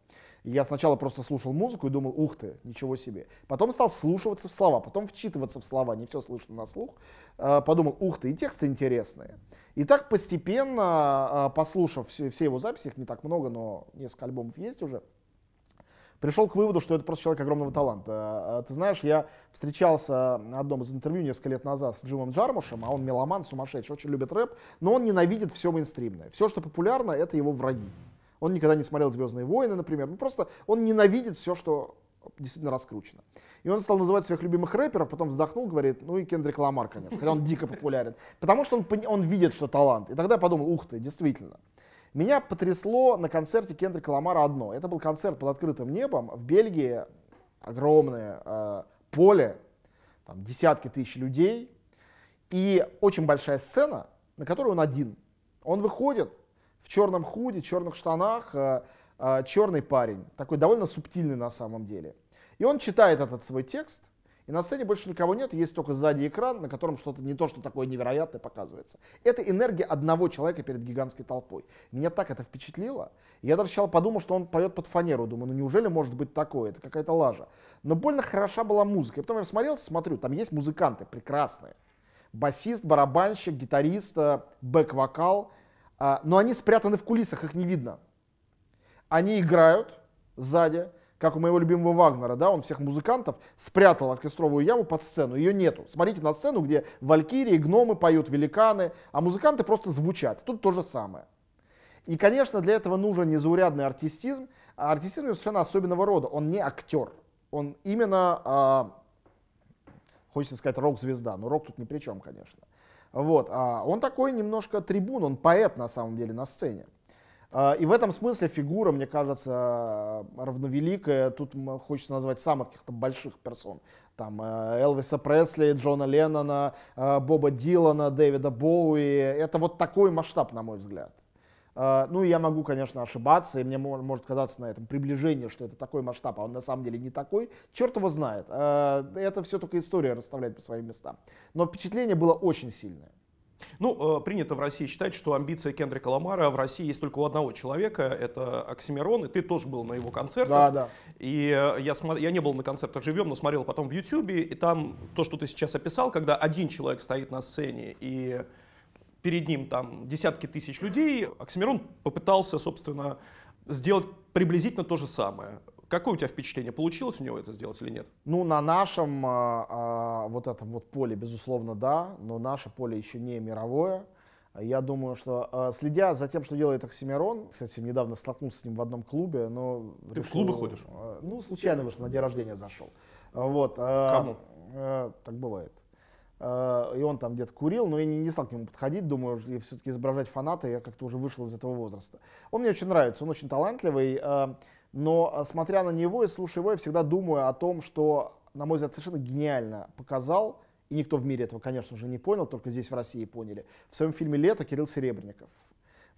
Я сначала просто слушал музыку и думал, ух ты, ничего себе. Потом стал вслушиваться в слова, потом вчитываться в слова, не все слышно на слух. Э, Подумал, ух ты, и тексты интересные. И так постепенно, э, послушав все, все его записи, их не так много, но несколько альбомов есть уже, пришел к выводу, что это просто человек огромного таланта. Э, Ты знаешь, я встречался на одном из интервью несколько лет назад с Джимом Джармушем, а он меломан, сумасшедший, очень любит рэп, но он ненавидит все мейнстримное. Все, что популярно, это его враги. Он никогда не смотрел «Звездные войны», например. Ну, просто он ненавидит все, что действительно раскручено. И он стал называть своих любимых рэперов, потом вздохнул, говорит, ну и Кендрик Ламар, конечно, хотя он дико популярен. Потому что он, он видит, что талант. И тогда я подумал, ух ты, действительно. Меня потрясло на концерте Кендрика Ламара одно. Это был концерт под открытым небом в Бельгии. Огромное э, поле, там десятки тысяч людей. И очень большая сцена, на которой он один. Он выходит черном худе, черных штанах, э, э, черный парень, такой довольно субтильный на самом деле. И он читает этот свой текст, и на сцене больше никого нет, есть только сзади экран, на котором что-то не то, что такое невероятное показывается. Это энергия одного человека перед гигантской толпой. Меня так это впечатлило. Я даже сначала подумал, что он поет под фанеру. Думаю, ну неужели может быть такое? Это какая-то лажа. Но больно хороша была музыка. И потом я смотрелся, смотрю, там есть музыканты прекрасные. Басист, барабанщик, гитарист, э, бэк-вокал. А, Но они спрятаны в кулисах, их не видно. Они играют сзади, как у моего любимого Вагнера, да, он всех музыкантов спрятал оркестровую яму под сцену, ее нету. Смотрите на сцену, где валькирии, гномы поют, великаны, а музыканты просто звучат. Тут то же самое. И, конечно, для этого нужен незаурядный артистизм, а артистизм совершенно особенного рода. Он не актер, он именно, а, хочется сказать, рок-звезда, но рок тут ни при чем, конечно. Вот, а он такой немножко трибун, он поэт на самом деле на сцене. А, И в этом смысле фигура, мне кажется, равновеликая. Тут хочется назвать самых каких-то больших персон. Там э, Элвиса Пресли, Джона Леннона, э, Боба Дилана, Дэвида Боуи. Это вот такой масштаб, на мой взгляд. А, Ну, я могу, конечно, ошибаться, и мне мо- может казаться на этом приближение, что это такой масштаб, а он на самом деле не такой. Черт его знает. А, Это все только история расставляет по своим местам. Но впечатление было очень сильное. Ну, э, принято в России считать, что амбиция Кендрика Ламара в России есть только у одного человека, это Оксимирон, и ты тоже был на его концертах. Да, да. И э, я, смо- я не был на концертах живьем, но смотрел потом в Ютьюбе, и там то, что ты сейчас описал, когда один человек стоит на сцене, и перед ним там десятки тысяч людей, Оксимирон попытался, собственно, сделать приблизительно то же самое. Какое у тебя впечатление? Получилось у него это сделать или нет? Ну, на нашем а, вот этом вот поле, безусловно, да, но наше поле еще не мировое. Я думаю, что а, следя за тем, что делает Оксимирон, кстати, недавно столкнулся с ним в одном клубе, но... Ты в клубы ходишь? Ну, случайно вышел, на день рождения зашел. Вот. Кому? а, Так бывает. А, И он там где-то курил, но я не, не стал к нему подходить, думаю, и все-таки изображать фаната, я как-то уже вышел из этого возраста. Он мне очень нравится, он очень талантливый, а, но а, смотря на него и слушая его, я всегда думаю о том, что, на мой взгляд, совершенно гениально показал, и никто в мире этого, конечно же, не понял, только здесь в России поняли, в своем фильме «Лето» Кирилл Серебренников.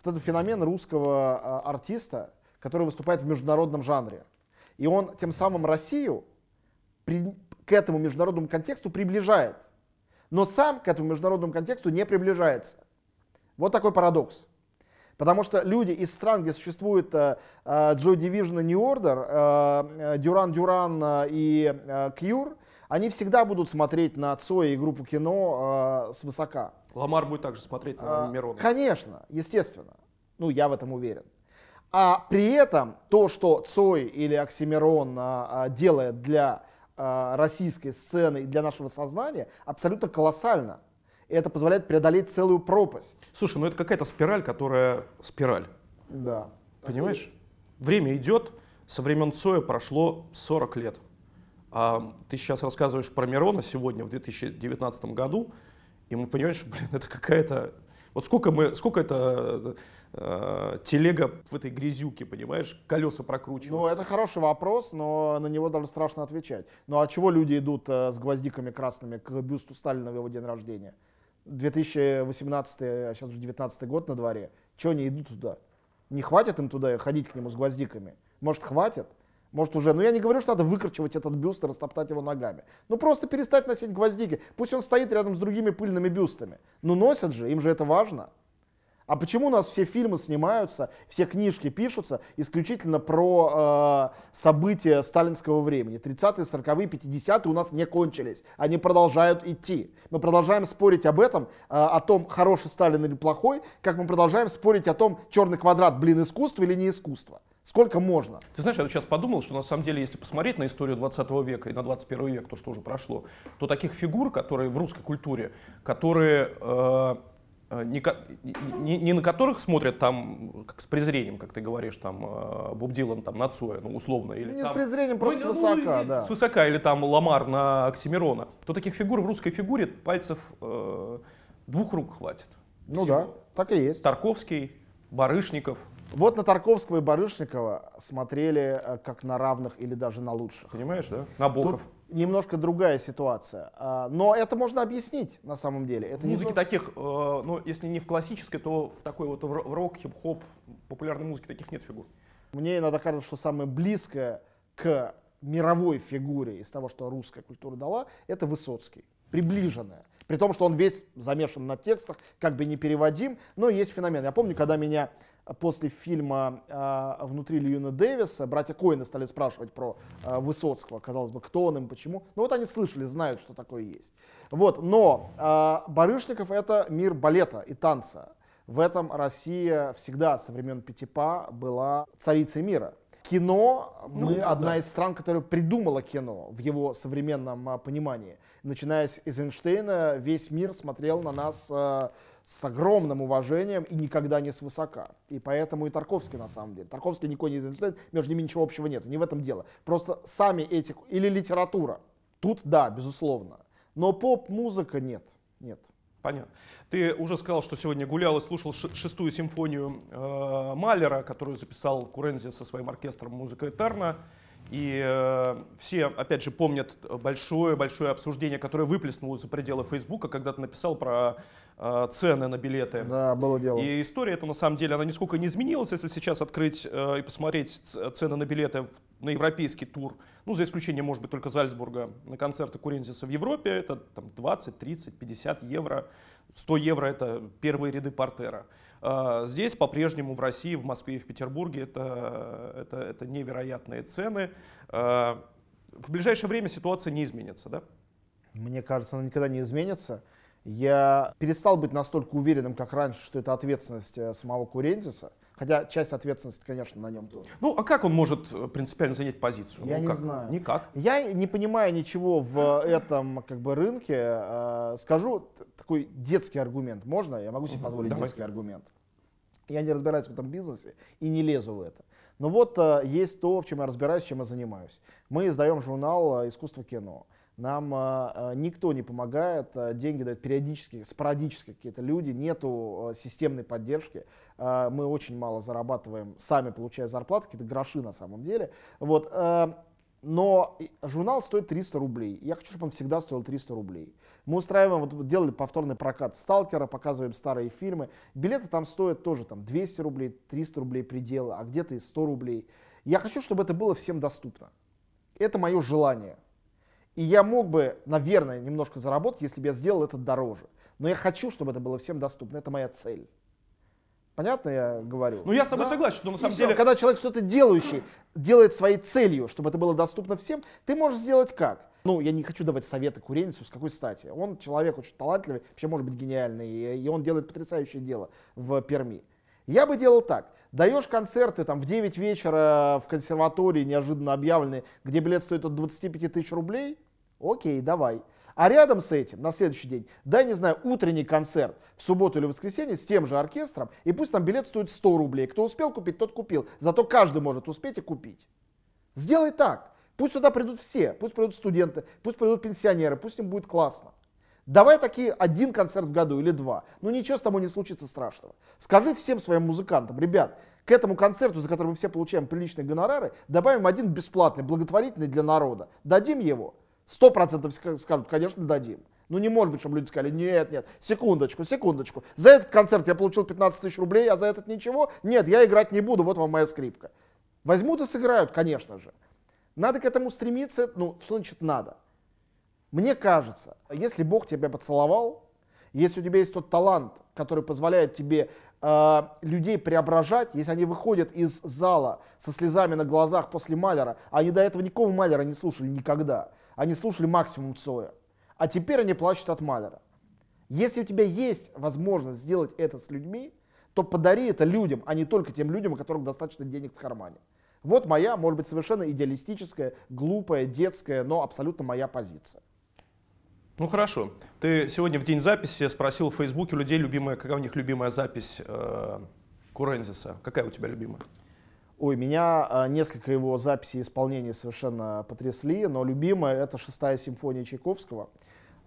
Вот этот феномен русского артиста, который выступает в международном жанре. И он тем самым Россию при- к этому международному контексту приближает, но сам к этому международному контексту не приближается. Вот такой парадокс. Потому что люди из стран, где существует э, э, Joy Division и New Order, э, Дюран Дюран э, и Кьюр, они всегда будут смотреть на Цоя и группу кино э, свысока. Ламар будет также смотреть на А, Мирона. Конечно, естественно. Ну, я в этом уверен. А при этом то, что Цой или Оксимирон а, делает для российской сцены и для нашего сознания, абсолютно колоссально. И это позволяет преодолеть целую пропасть. Слушай, ну это какая-то спираль, которая... Спираль. Да. Понимаешь? Время идет, Со времен Цоя прошло 40 лет. А ты сейчас рассказываешь про Мирона сегодня, в 2019 году, и мы понимаем, что, блин, это какая-то... Вот сколько мы, сколько это э, телега в этой грязюке, понимаешь, колеса Ну, прокручиваются. это хороший вопрос, но на него даже страшно отвечать. Ну, а чего люди идут э, с гвоздиками красными к бюсту Сталина в его день рождения? 2018, а сейчас уже 19 год на дворе. Чего они идут туда? Не хватит им туда ходить к нему с гвоздиками? Может, хватит? Может уже, ну я не говорю, что надо выкручивать этот бюст и растоптать его ногами. Ну просто перестать носить гвоздики. Пусть он стоит рядом с другими пыльными бюстами. Ну носят же, им же это важно. А почему у нас все фильмы снимаются, все книжки пишутся исключительно про э, события сталинского времени? 30-е, 40-е, 50-е у нас не кончились. Они продолжают идти. Мы продолжаем спорить об этом, э, о том, хороший Сталин или плохой, как мы продолжаем спорить о том, черный квадрат, блин, искусство или не искусство. Сколько можно? Ты знаешь, я сейчас подумал, что на самом деле, если посмотреть на историю 20 века и на 21 век, то, что уже прошло, то таких фигур, которые в русской культуре, которые э, э, не, не- не на которых смотрят там как с презрением, как ты говоришь, там э, Боб Дилан там на Цоя, ну условно, или Не с там- презрением, просто Ну, с ну, высока, и- да. С высока, или там Ламар на Оксимирона, то таких фигур в русской фигуре пальцев э, двух рук хватит. Ну Всего. да, так и есть. Тарковский, Барышников, Вот на Тарковского и Барышникова смотрели э, как на равных или даже на лучших. понимаешь, да? Набоков. Тут немножко другая ситуация. А, Но это можно объяснить на самом деле. Это Музыки то- таких, э, ну, если не в классической, то в такой вот в рок, хип-хоп, популярной музыке таких нет фигур. Мне иногда кажется, что самое близкое к мировой фигуре из того, что русская культура дала, это Высоцкий. Приближенная. При том, что он весь замешан на текстах, как бы не переводим, но есть феномен. Я помню, когда меня после фильма э, «Внутри Льюина Дэвиса» братья Коины стали спрашивать про э, Высоцкого. Казалось бы, кто он им, почему. Ну вот они слышали, знают, что такое есть. Вот, но э, Барышников — это мир балета и танца. В этом Россия всегда со времен Пятипа была царицей мира. Кино, мы да, одна да. из стран, которая придумала кино в его современном а, понимании. Начиная с Эйзенштейна, весь мир смотрел на нас а, с огромным уважением и никогда не свысока. И поэтому и Тарковский на самом деле. Тарковский никакой не Эйзенштейн, между ними ничего общего нет, не в этом дело. Просто сами эти, или литература. Тут да, безусловно. Но поп-музыка нет, нет. Понятно. Ты уже сказал, что сегодня гулял и слушал шестую симфонию э, Малера, которую записал Курензи со своим оркестром «Музыка Этерна». И э, все, опять же, помнят большое-большое обсуждение, которое выплеснулось за пределы Фейсбука, когда ты написал про э, цены на билеты. Да, было дело. И история эта на самом деле, она нисколько не изменилась, если сейчас открыть э, и посмотреть цены на билеты в- на европейский тур, ну, за исключением, может быть, только Зальцбурга, на концерты Курензиса в Европе, это там 20, 30, 50 евро, 100 евро это первые ряды портера. А Здесь по-прежнему в России, в Москве и в Петербурге это, это, это невероятные цены. А, В ближайшее время ситуация не изменится, да? Мне кажется, она никогда не изменится. Я перестал быть настолько уверенным, как раньше, что это ответственность э, самого Курентиса. Хотя часть ответственности, конечно, на нем тоже. Ну, а как он может э, принципиально занять позицию? Я Ну, не как? знаю. Никак. Я не понимаю ничего в этом как бы рынке. Э, Скажу такой детский аргумент. Можно? Я могу себе позволить давай. детский аргумент. Я не разбираюсь в этом бизнесе и не лезу в это. Но вот э, есть то, в чем я разбираюсь, чем я занимаюсь. Мы издаем журнал э, «Искусство кино». Нам э, э, никто не помогает, э, деньги дают периодически, спорадически какие-то люди, нету э, системной поддержки. Э, мы очень мало зарабатываем, сами получая зарплату, какие-то гроши на самом деле. Вот, э, но журнал стоит 300 рублей. Я хочу, чтобы он всегда стоил 300 рублей. Мы устраиваем, вот делали повторный прокат Сталкера, показываем старые фильмы. Билеты там стоят тоже там 200 рублей, 300 рублей пределы, а где-то и 100 рублей. Я хочу, чтобы это было всем доступно. Это мое желание. И я мог бы, наверное, немножко заработать, если бы я сделал это дороже. Но я хочу, чтобы это было всем доступно. Это моя цель. Понятно я говорю? Ну, я с тобой Да. согласен, что на И самом всё. деле... Когда человек что-то делающий делает своей целью, чтобы это было доступно всем, ты можешь сделать как? Ну, я не хочу давать советы Куренису, с какой стати. Он человек очень талантливый, вообще может быть гениальный, и и он делает потрясающее дело в Перми. Я бы делал так. Даешь концерты там в 9 вечера в консерватории, неожиданно объявленные, где билет стоит от 25 тысяч рублей, окей, давай. А рядом с этим, на следующий день, дай, не знаю, утренний концерт в субботу или воскресенье с тем же оркестром, и пусть там билет стоит 100 рублей. Кто успел купить, тот купил. Зато каждый может успеть и купить. Сделай так. Пусть сюда придут все, пусть придут студенты, пусть придут пенсионеры, пусть им будет классно. Давай такие один концерт в году или два. Ну ничего с тобой не случится страшного. Скажи всем своим музыкантам, ребят, к этому концерту, за который мы все получаем приличные гонорары, добавим один бесплатный, благотворительный для народа. Дадим его? Сто процентов скажут, конечно, дадим. Ну не может быть, чтобы люди сказали, нет, нет, секундочку, секундочку. За этот концерт я получил 15 тысяч рублей, а за этот ничего? Нет, я играть не буду, вот вам моя скрипка. Возьмут и сыграют, конечно же. Надо к этому стремиться, ну что значит надо? Мне кажется, если Бог тебя поцеловал, если у тебя есть тот талант, который позволяет тебе э, людей преображать, если они выходят из зала со слезами на глазах после Малера, а они до этого никакого Малера не слушали никогда, они слушали максимум Цоя, а теперь они плачут от Малера. Если у тебя есть возможность сделать это с людьми, то подари это людям, а не только тем людям, у которых достаточно денег в кармане. Вот моя, может быть, совершенно идеалистическая, глупая, детская, но абсолютно моя позиция. Ну хорошо. Ты сегодня в день записи спросил в Фейсбуке людей, любимая, какая у них любимая запись э, Курензиса. Какая у тебя любимая? Ой, меня э, несколько его записей исполнения совершенно потрясли, но любимая это шестая симфония Чайковского.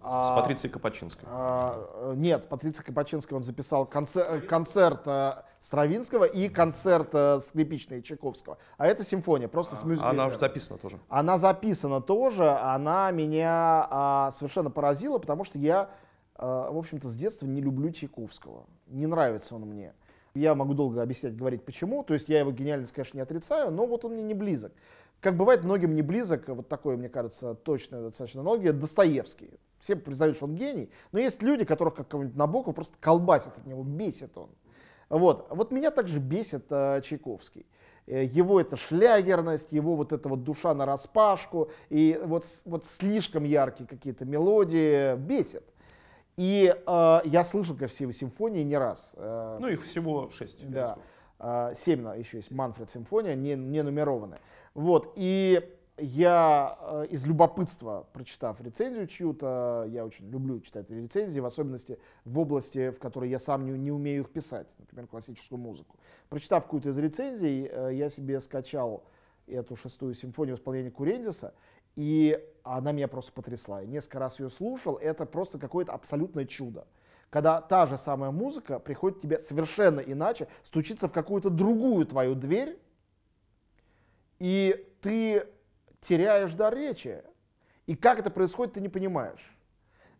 С а, Патрицией Капачинской. А, нет, с Патрицией Капачинской он записал концерт, концерт а, Стравинского и концерт а, скрипичный Чайковского. А это симфония, просто с мюзиклом. Она уже записана тоже. Она записана тоже, она меня а, совершенно поразила, потому что я, а, в общем-то, с детства не люблю Чайковского. Не нравится он мне. Я могу долго объяснять, говорить почему. То есть я его гениальность, конечно, не отрицаю, но вот он мне не близок. Как бывает многим не близок, вот такой, мне кажется, точная достаточно аналогия, Достоевский. Все признают, что он гений, но есть люди, которых как кого-нибудь Набоков просто колбасит от него, бесит он. Вот, вот меня также бесит э, Чайковский. Его эта шлягерность, его вот эта вот душа на распашку, и вот, вот слишком яркие какие-то мелодии бесит. И э, я слышал, его симфонии не раз. Э, ну, их всего шесть. Да. Э, семь еще есть Манфред симфония, не, не нумерованная. Вот, и я э, из любопытства, прочитав рецензию чью-то, я очень люблю читать рецензии, в особенности в области, в которой я сам не, не умею их писать, например, классическую музыку. Прочитав какую-то из рецензий, э, я себе скачал эту шестую симфонию в исполнении Курендиса, и она меня просто потрясла. Я несколько раз ее слушал, это просто какое-то абсолютное чудо. Когда та же самая музыка приходит тебе совершенно иначе, стучится в какую-то другую твою дверь, и ты теряешь дар речи. И как это происходит, ты не понимаешь.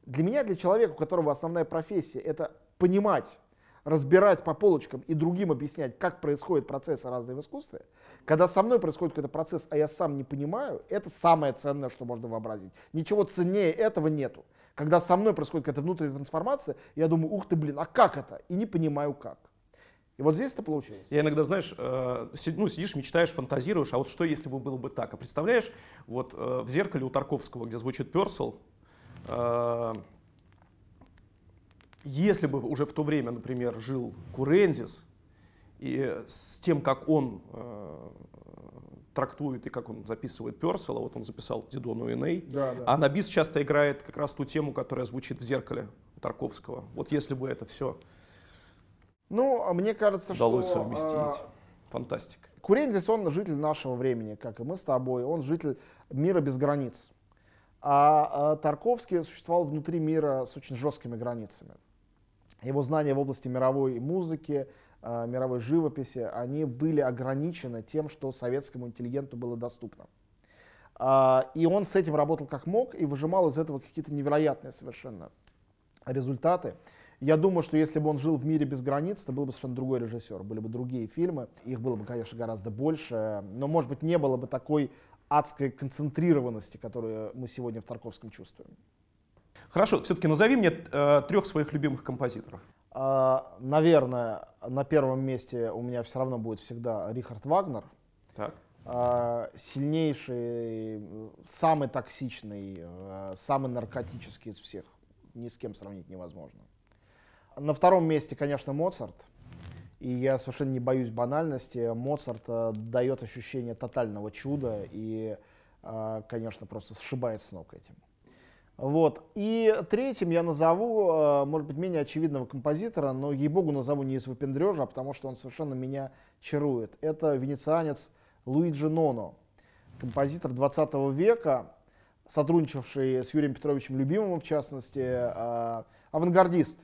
Для меня, для человека, у которого основная профессия, это понимать, разбирать по полочкам и другим объяснять, как происходит процесс разные в искусстве, когда со мной происходит какой-то процесс, а я сам не понимаю, это самое ценное, что можно вообразить. Ничего ценнее этого нету. Когда со мной происходит какая-то внутренняя трансформация, я думаю, ух ты, блин, а как это? И не понимаю как. И вот здесь это получилось. Я иногда, знаешь, э, ну, сидишь, мечтаешь, фантазируешь, а вот что, если бы было бы так? А представляешь, вот э, в зеркале у Тарковского, где звучит Персел, э, если бы уже в то время, например, жил Курензис, и с тем, как он э, трактует и как он записывает Персела, вот он записал Дидону Эней, да, да. а на бис часто играет как раз ту тему, которая звучит в зеркале Тарковского. Вот если бы это все ну, а мне кажется, удалось что... совместить. А... Фантастика. Курензис, он житель нашего времени, как и мы с тобой. Он житель мира без границ. А, а Тарковский существовал внутри мира с очень жесткими границами. Его знания в области мировой музыки, а, мировой живописи, они были ограничены тем, что советскому интеллигенту было доступно. А, и он с этим работал как мог и выжимал из этого какие-то невероятные совершенно результаты. Я думаю, что если бы он жил в мире без границ, это был бы совершенно другой режиссер, были бы другие фильмы, их было бы, конечно, гораздо больше, но, может быть, не было бы такой адской концентрированности, которую мы сегодня в Тарковском чувствуем. Хорошо, все-таки назови мне э, трех своих любимых композиторов. Э, наверное, на первом месте у меня все равно будет всегда Рихард Вагнер. Так. Э, сильнейший, самый токсичный, э, самый наркотический из всех. Ни с кем сравнить невозможно. На втором месте, конечно, Моцарт. И я совершенно не боюсь банальности. Моцарт э, дает ощущение тотального чуда и, э, конечно, просто сшибает с ног этим. Вот. И третьим я назову, э, может быть, менее очевидного композитора, но, ей-богу, назову не из выпендрежа, а потому что он совершенно меня чарует. Это венецианец Луиджи Ноно. композитор 20 века, сотрудничавший с Юрием Петровичем Любимовым, в частности, э, авангардист.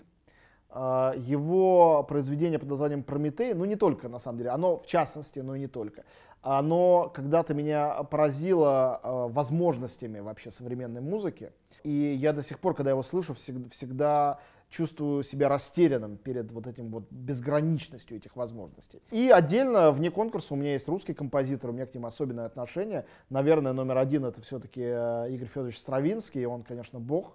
Э, его произведение под названием «Прометей», ну не только, на самом деле, оно в частности, но и не только, оно когда-то меня поразило э, возможностями вообще современной музыки. И я до сих пор, когда его слышу, всегда, чувствую себя растерянным перед вот этим вот безграничностью этих возможностей. И отдельно вне конкурса у меня есть русский композитор, у меня к ним особенное отношение. Наверное, номер один это все-таки э, Игорь Федорович Стравинский, он, конечно, бог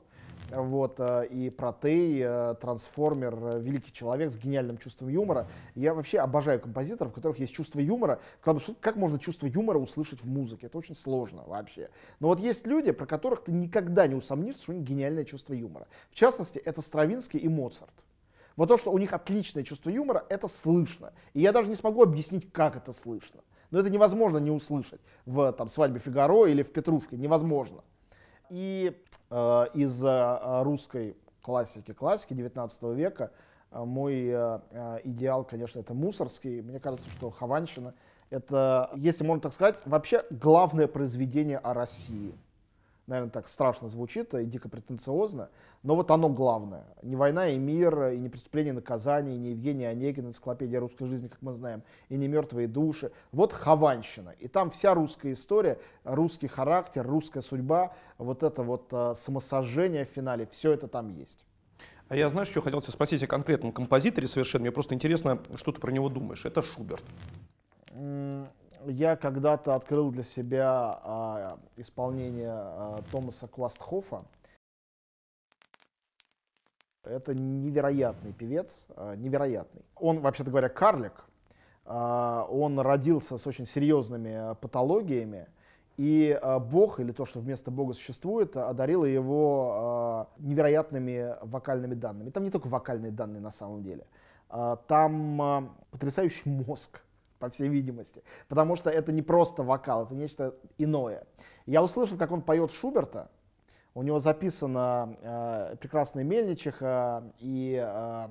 вот, э, и Протей, э, Трансформер, э, великий человек с гениальным чувством юмора. Я вообще обожаю композиторов, у которых есть чувство юмора. Как можно чувство юмора услышать в музыке? Это очень сложно вообще. Но вот есть люди, про которых ты никогда не усомнишься, что у них гениальное чувство юмора. В частности, это Стравинский и Моцарт. Вот то, что у них отличное чувство юмора, это слышно. И я даже не смогу объяснить, как это слышно. Но это невозможно не услышать в там, «Свадьбе Фигаро» или в «Петрушке». Невозможно. И э, из э, русской классики, классики 19 века, э, мой э, э, идеал, конечно, это Мусорский. Мне кажется, что Хованщина — это, если можно так сказать, вообще главное произведение о России наверное, так страшно звучит и дико претенциозно, но вот оно главное. Не «Война и мир», и не «Преступление и наказание», и не Евгений Онегин, энциклопедия русской жизни, как мы знаем, и не «Мертвые души». Вот Хованщина. И там вся русская история, русский характер, русская судьба, вот это вот э, самосожжение в финале, все это там есть. А я, знаешь, что хотел тебя спросить о конкретном композиторе совершенно. Мне просто интересно, что ты про него думаешь. Это Шуберт я когда-то открыл для себя а, исполнение а, Томаса Квастхофа. Это невероятный певец, а, невероятный. Он, вообще-то говоря, карлик. А, он родился с очень серьезными патологиями. И а, Бог, или то, что вместо Бога существует, одарил его а, невероятными вокальными данными. Там не только вокальные данные на самом деле. А, там а, потрясающий мозг по всей видимости. Потому что это не просто вокал, это нечто иное. Я услышал, как он поет Шуберта. У него записано э, «Прекрасная Мельничиха» и, э,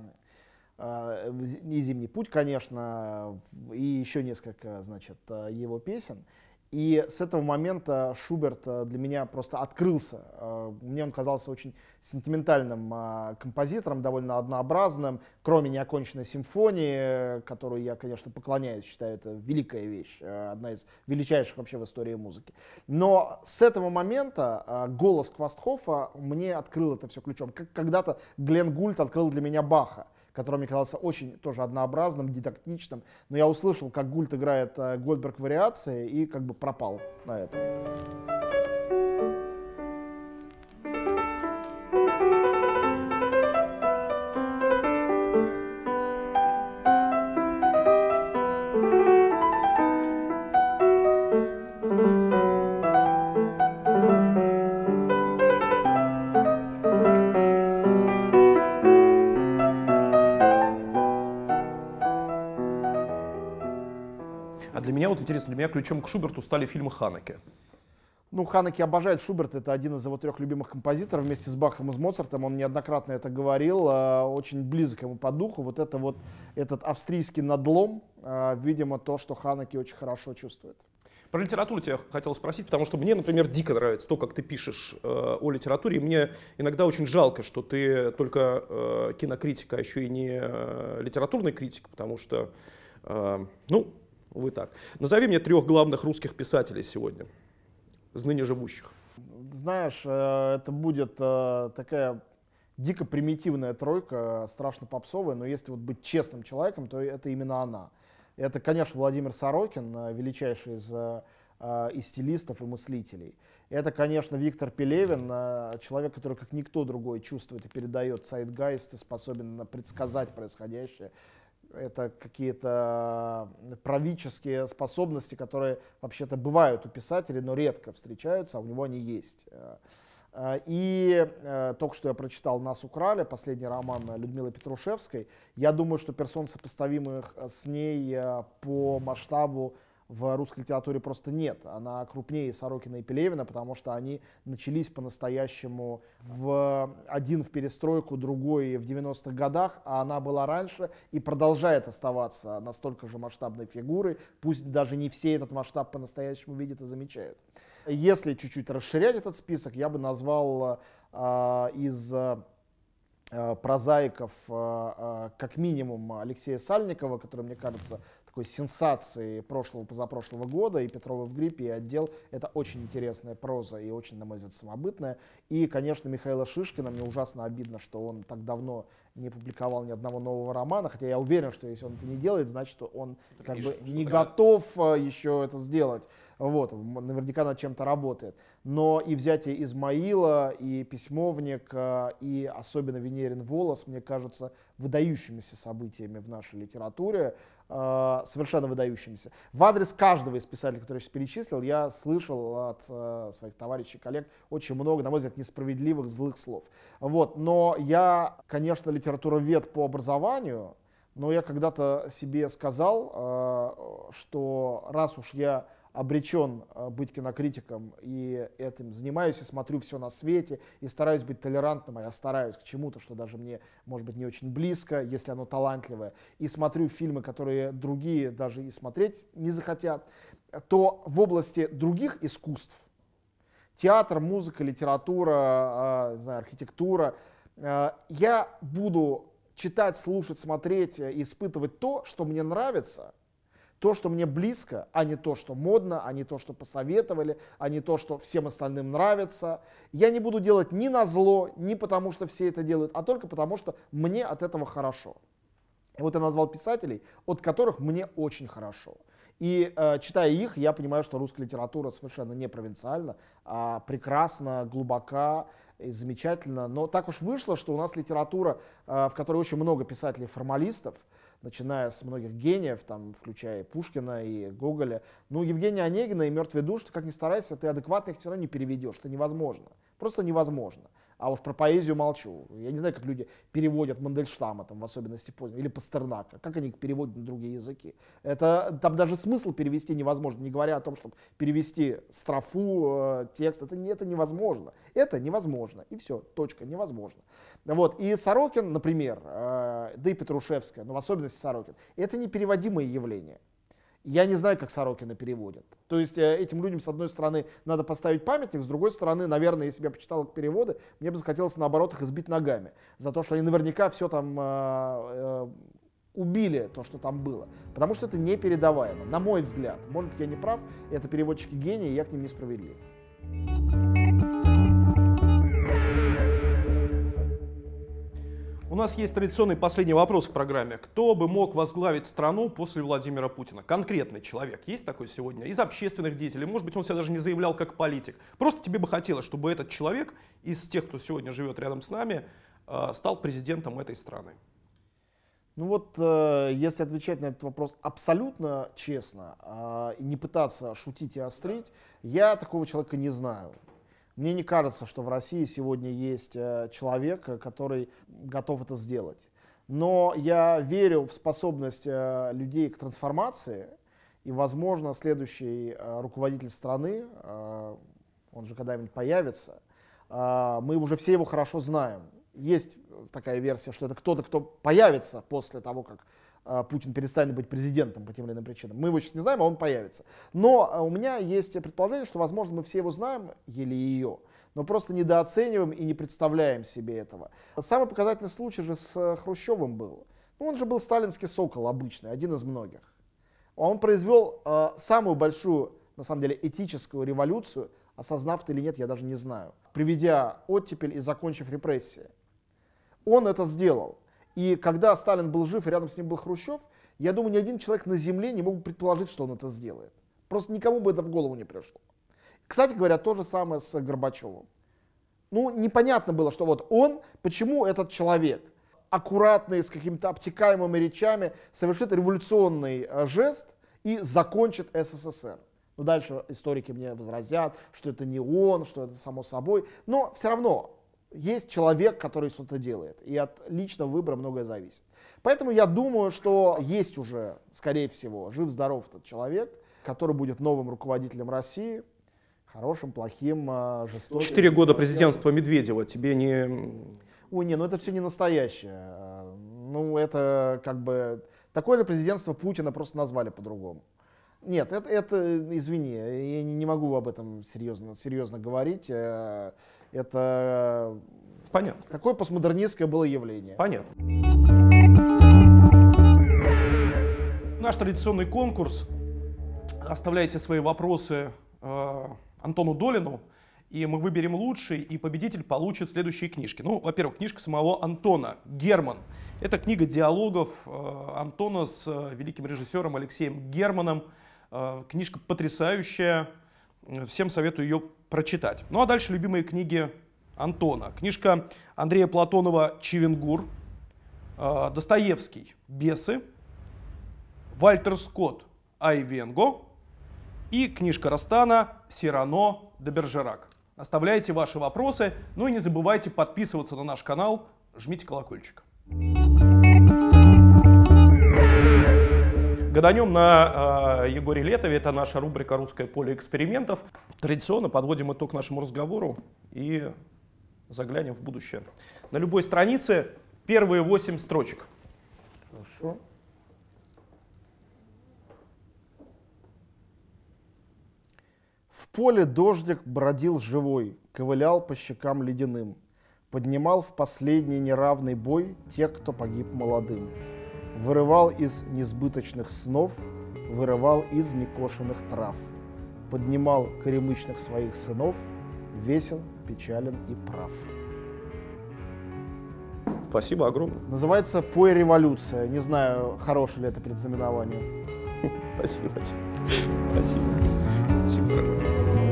э, и «Зимний путь», конечно, и еще несколько, значит, э, его песен. И с этого момента Шуберт э, для меня просто открылся. Э, мне он казался очень сентиментальным э, композитором, довольно однообразным, кроме неоконченной симфонии, которую я, конечно, поклоняюсь, считаю, это великая вещь, одна из величайших вообще в истории музыки. Но с этого момента голос Квастхофа мне открыл это все ключом. Как когда-то Глен Гульт открыл для меня Баха который мне казался очень тоже однообразным, дидактичным. Но я услышал, как Гульт играет э, Гольдберг вариации и как бы пропал на этом. Для меня ключом к Шуберту стали фильмы Ханеке. Ну, Ханеке обожает Шуберт, это один из его трех любимых композиторов вместе с Бахом и с Моцартом, он неоднократно это говорил, э, очень близок ему по духу, вот это вот, этот австрийский надлом, э, видимо, то, что Ханеке очень хорошо чувствует. Про литературу тебя хотел спросить, потому что мне, например, дико нравится то, как ты пишешь э, о литературе. И мне иногда очень жалко, что ты только э, кинокритик, а еще и не э, литературный критик, потому что, э, ну, Увы так. Назови мне трех главных русских писателей сегодня, из ныне живущих. Знаешь, э, это будет э, такая дико примитивная тройка, страшно попсовая, но если вот быть честным человеком, то это именно она. Это, конечно, Владимир Сорокин, э, величайший из и стилистов, и мыслителей. Это, конечно, Виктор Пелевин, человек, который как никто другой чувствует и передает сайт-гайст и способен предсказать происходящее это какие-то правительские способности, которые вообще-то бывают у писателей, но редко встречаются, а у него они есть. Э, и э, только что я прочитал «Нас украли», последний роман Людмилы Петрушевской. Я думаю, что персон, сопоставимых с ней э, по масштабу в русской литературе просто нет. Она крупнее Сорокина и Пелевина, потому что они начались по-настоящему в один в перестройку, другой в 90-х годах, а она была раньше и продолжает оставаться настолько же масштабной фигурой, пусть даже не все этот масштаб по-настоящему видят и замечают. Если чуть-чуть расширять этот список, я бы назвал э, из э, прозаиков э, э, как минимум Алексея Сальникова, который, мне кажется, такой сенсации прошлого, позапрошлого года, и Петрова в гриппе, и отдел. Это очень интересная проза и очень, на мой взгляд, самобытная. И, конечно, Михаила Шишкина. Мне ужасно обидно, что он так давно не публиковал ни одного нового романа, хотя я уверен, что если он это не делает, значит, он это как бы не готов э, еще это сделать. Вот, наверняка над чем-то работает. Но и взятие Измаила, и Письмовник, э, и особенно Венерин Волос, мне кажутся выдающимися событиями в нашей литературе, э, совершенно выдающимися. В адрес каждого из писателей, который я сейчас перечислил, я слышал от э, своих товарищей, коллег очень много, на мой взгляд, несправедливых, злых слов. Вот. Но я, конечно, литературовед по образованию, но я когда-то себе сказал, что раз уж я обречен э, быть кинокритиком и этим занимаюсь, и смотрю все на свете, и стараюсь быть толерантным, а я стараюсь к чему-то, что даже мне, может быть, не очень близко, если оно талантливое, и смотрю фильмы, которые другие даже и смотреть не захотят, то в области других искусств, театр, музыка, литература, а, не знаю, архитектура, э, я буду читать, слушать, смотреть, испытывать то, что мне нравится – то, что мне близко, а не то, что модно, а не то, что посоветовали, а не то, что всем остальным нравится. Я не буду делать ни на зло, ни потому, что все это делают, а только потому, что мне от этого хорошо. И вот я назвал писателей, от которых мне очень хорошо. И э, читая их, я понимаю, что русская литература совершенно не провинциальна, а прекрасна, глубока и замечательна. Но так уж вышло, что у нас литература, э, в которой очень много писателей-формалистов, начиная с многих гениев, там, включая Пушкина и Гоголя. Ну, Евгения Онегина и «Мертвый душ», ты как ни старайся, ты адекватно их все равно не переведешь. Это невозможно. Просто невозможно. А уж про поэзию молчу. Я не знаю, как люди переводят Мандельштама, там, в особенности позднего, или Пастернака. Как они переводят на другие языки? Это, там даже смысл перевести невозможно, не говоря о том, чтобы перевести строфу, э, текст. Это, это невозможно. Это невозможно. И все, точка, невозможно. Вот. И Сорокин, например, э, да и Петрушевская, но в особенности Сорокин, это непереводимые явления. Я не знаю, как Сорокина переводят. То есть э, этим людям, с одной стороны, надо поставить памятник, с другой стороны, наверное, если бы я почитал их переводы, мне бы захотелось, наоборот, их избить ногами. За то, что они наверняка все там э, э, убили, то, что там было. Потому что это непередаваемо, на мой взгляд. Может быть, я не прав, это переводчики гении, я к ним несправедлив. У нас есть традиционный последний вопрос в программе. Кто бы мог возглавить страну после Владимира Путина? Конкретный человек. Есть такой сегодня? Из общественных деятелей. Может быть, он себя даже не заявлял как политик. Просто тебе бы хотелось, чтобы этот человек из тех, кто сегодня живет рядом с нами, э, стал президентом этой страны. Ну вот, э, если отвечать на этот вопрос абсолютно честно, и не пытаться шутить и острить, я такого человека не знаю. Мне не кажется, что в России сегодня есть э, человек, э, который готов это сделать. Но я верю в способность э, людей к трансформации, и, возможно, следующий руководитель страны, он же когда-нибудь появится, мы уже все его хорошо знаем. Есть такая версия, что это кто-то, кто появится после того, как Путин перестанет быть президентом по тем или иным причинам. Мы его сейчас не знаем, а он появится. Но а, у меня есть предположение, что, возможно, мы все его знаем, или ее, но просто недооцениваем и не представляем себе этого. Самый показательный случай же с э, Хрущевым был. Ну, он же был сталинский сокол обычный, один из многих. Он произвел э, самую большую, на самом деле, этическую революцию, осознав это или нет, я даже не знаю, приведя оттепель и закончив репрессии. Он это сделал. И когда Сталин был жив и рядом с ним был Хрущев, я думаю, ни один человек на Земле не мог предположить, что он это сделает. Просто никому бы это в голову не пришло. Кстати говоря, то же самое с Горбачевым. Ну, непонятно было, что вот он, почему этот человек, аккуратный, с какими-то обтекаемыми речами, совершит революционный э, жест и закончит СССР. Ну, дальше историки мне возразят, что это не он, что это само собой. Но все равно есть человек, который что-то делает, и от личного выбора многое зависит. Поэтому я думаю, что есть уже, скорее всего, жив-здоров этот человек. который будет новым руководителем России, хорошим, плохим, э, жестоким. Четыре года президентства Медведева тебе не... Ой, не, ну это все не настоящее. Э, Ну, это как бы... Такое же президентство Путина просто назвали по-другому. Нет, это, это, извини, я не могу об этом серьезно, серьезно говорить. Э, Это Понятно, такое постмодернистское было явление. понятно. Наш традиционный конкурс. Оставляйте свои вопросы э, Антону Долину, и мы выберем лучший, и победитель получит следующие книжки. Ну, во-первых, книжка самого Антона «Герман». Это книга диалогов э, Антона с э, великим режиссером Алексеем Германом. Э, книжка потрясающая, всем советую ее прочитать. Ну а дальше любимые книги Антона. Книжка Андрея Платонова «Чевенгур», э, Достоевский «Бесы», Вальтер Скотт «Айвенго» и книжка Растана «Сирано де Бержерак». Оставляйте ваши вопросы, ну и не забывайте подписываться на наш канал, жмите колокольчик. Гаданем на э, Егоре Летове. Это наша рубрика «Русское поле экспериментов». Традиционно подводим итог нашему разговору и заглянем в будущее. На любой странице первые 8 строчек. Хорошо. В поле дождик бродил живой, ковылял по щекам ледяным, поднимал в последний неравный бой тех, кто погиб молодым, вырывал из несбыточных снов, вырывал из некошенных трав, поднимал коремычных своих сынов, весел, печален и прав. Спасибо огромное. Называется «Пой революция». Не знаю, хорошее ли это предзнаменование. Спасибо тебе. Спасибо. Спасибо,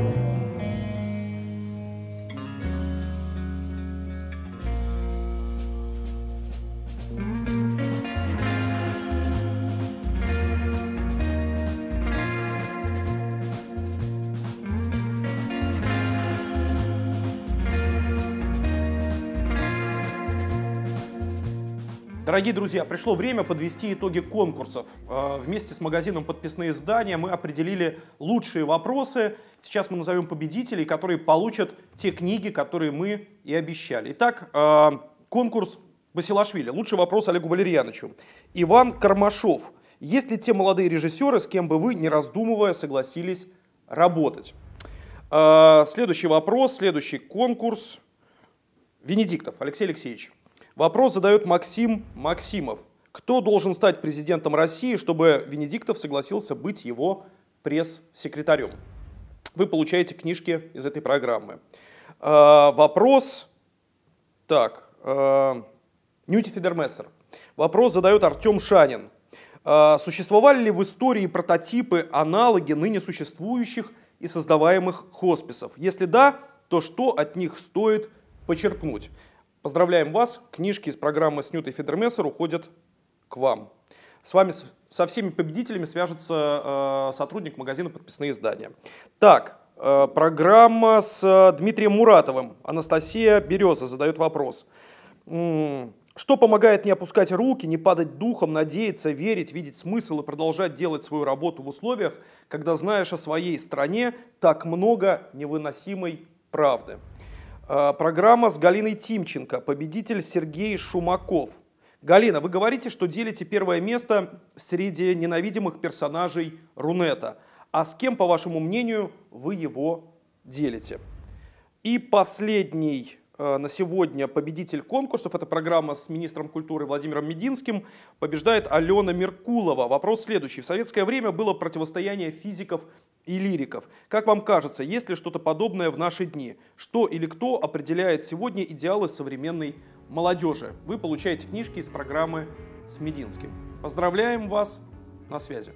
Дорогие друзья, пришло время подвести итоги конкурсов. Э, Вместе с магазином «Подписные издания» мы определили лучшие вопросы. Сейчас мы назовем победителей, которые получат те книги, которые мы и обещали. Итак, э, конкурс Басилашвили. Лучший вопрос Олегу Валерьяновичу. Иван Кармашов. Есть ли те молодые режиссеры, с кем бы вы, не раздумывая, согласились работать? Э, Следующий вопрос, следующий конкурс. Венедиктов Алексей Алексеевич. Вопрос задает Максим Максимов. Кто должен стать президентом России, чтобы Венедиктов согласился быть его пресс-секретарем? Вы получаете книжки из этой программы. Э, Вопрос. Так. э, Нюти Федермессер. Вопрос задает Артем Шанин. Э, Существовали ли в истории прототипы, аналоги ныне существующих и создаваемых хосписов? Если да, то что от них стоит почерпнуть? Поздравляем вас, книжки из программы с Нютой Федермессер уходят к вам. С вами, со всеми победителями свяжется э, сотрудник магазина «Подписные издания». Так, э, программа с э, Дмитрием Муратовым. Анастасия Береза задает вопрос. Что помогает не опускать руки, не падать духом, надеяться, верить, видеть смысл и продолжать делать свою работу в условиях, когда знаешь о своей стране так много невыносимой правды? Э, Программа с Галиной Тимченко, победитель Сергей Шумаков. Галина, вы говорите, что делите первое место среди ненавидимых персонажей Рунета. А с кем, по вашему мнению, вы его делите? И последний э, на сегодня победитель конкурсов, это программа с министром культуры Владимиром Мединским, побеждает Алена Меркулова. Вопрос следующий. В советское время было противостояние физиков и лириков. Как вам кажется, есть ли что-то подобное в наши дни? Что или кто определяет сегодня идеалы современной молодежи? Вы получаете книжки из программы с Мединским. Поздравляем вас. На связи.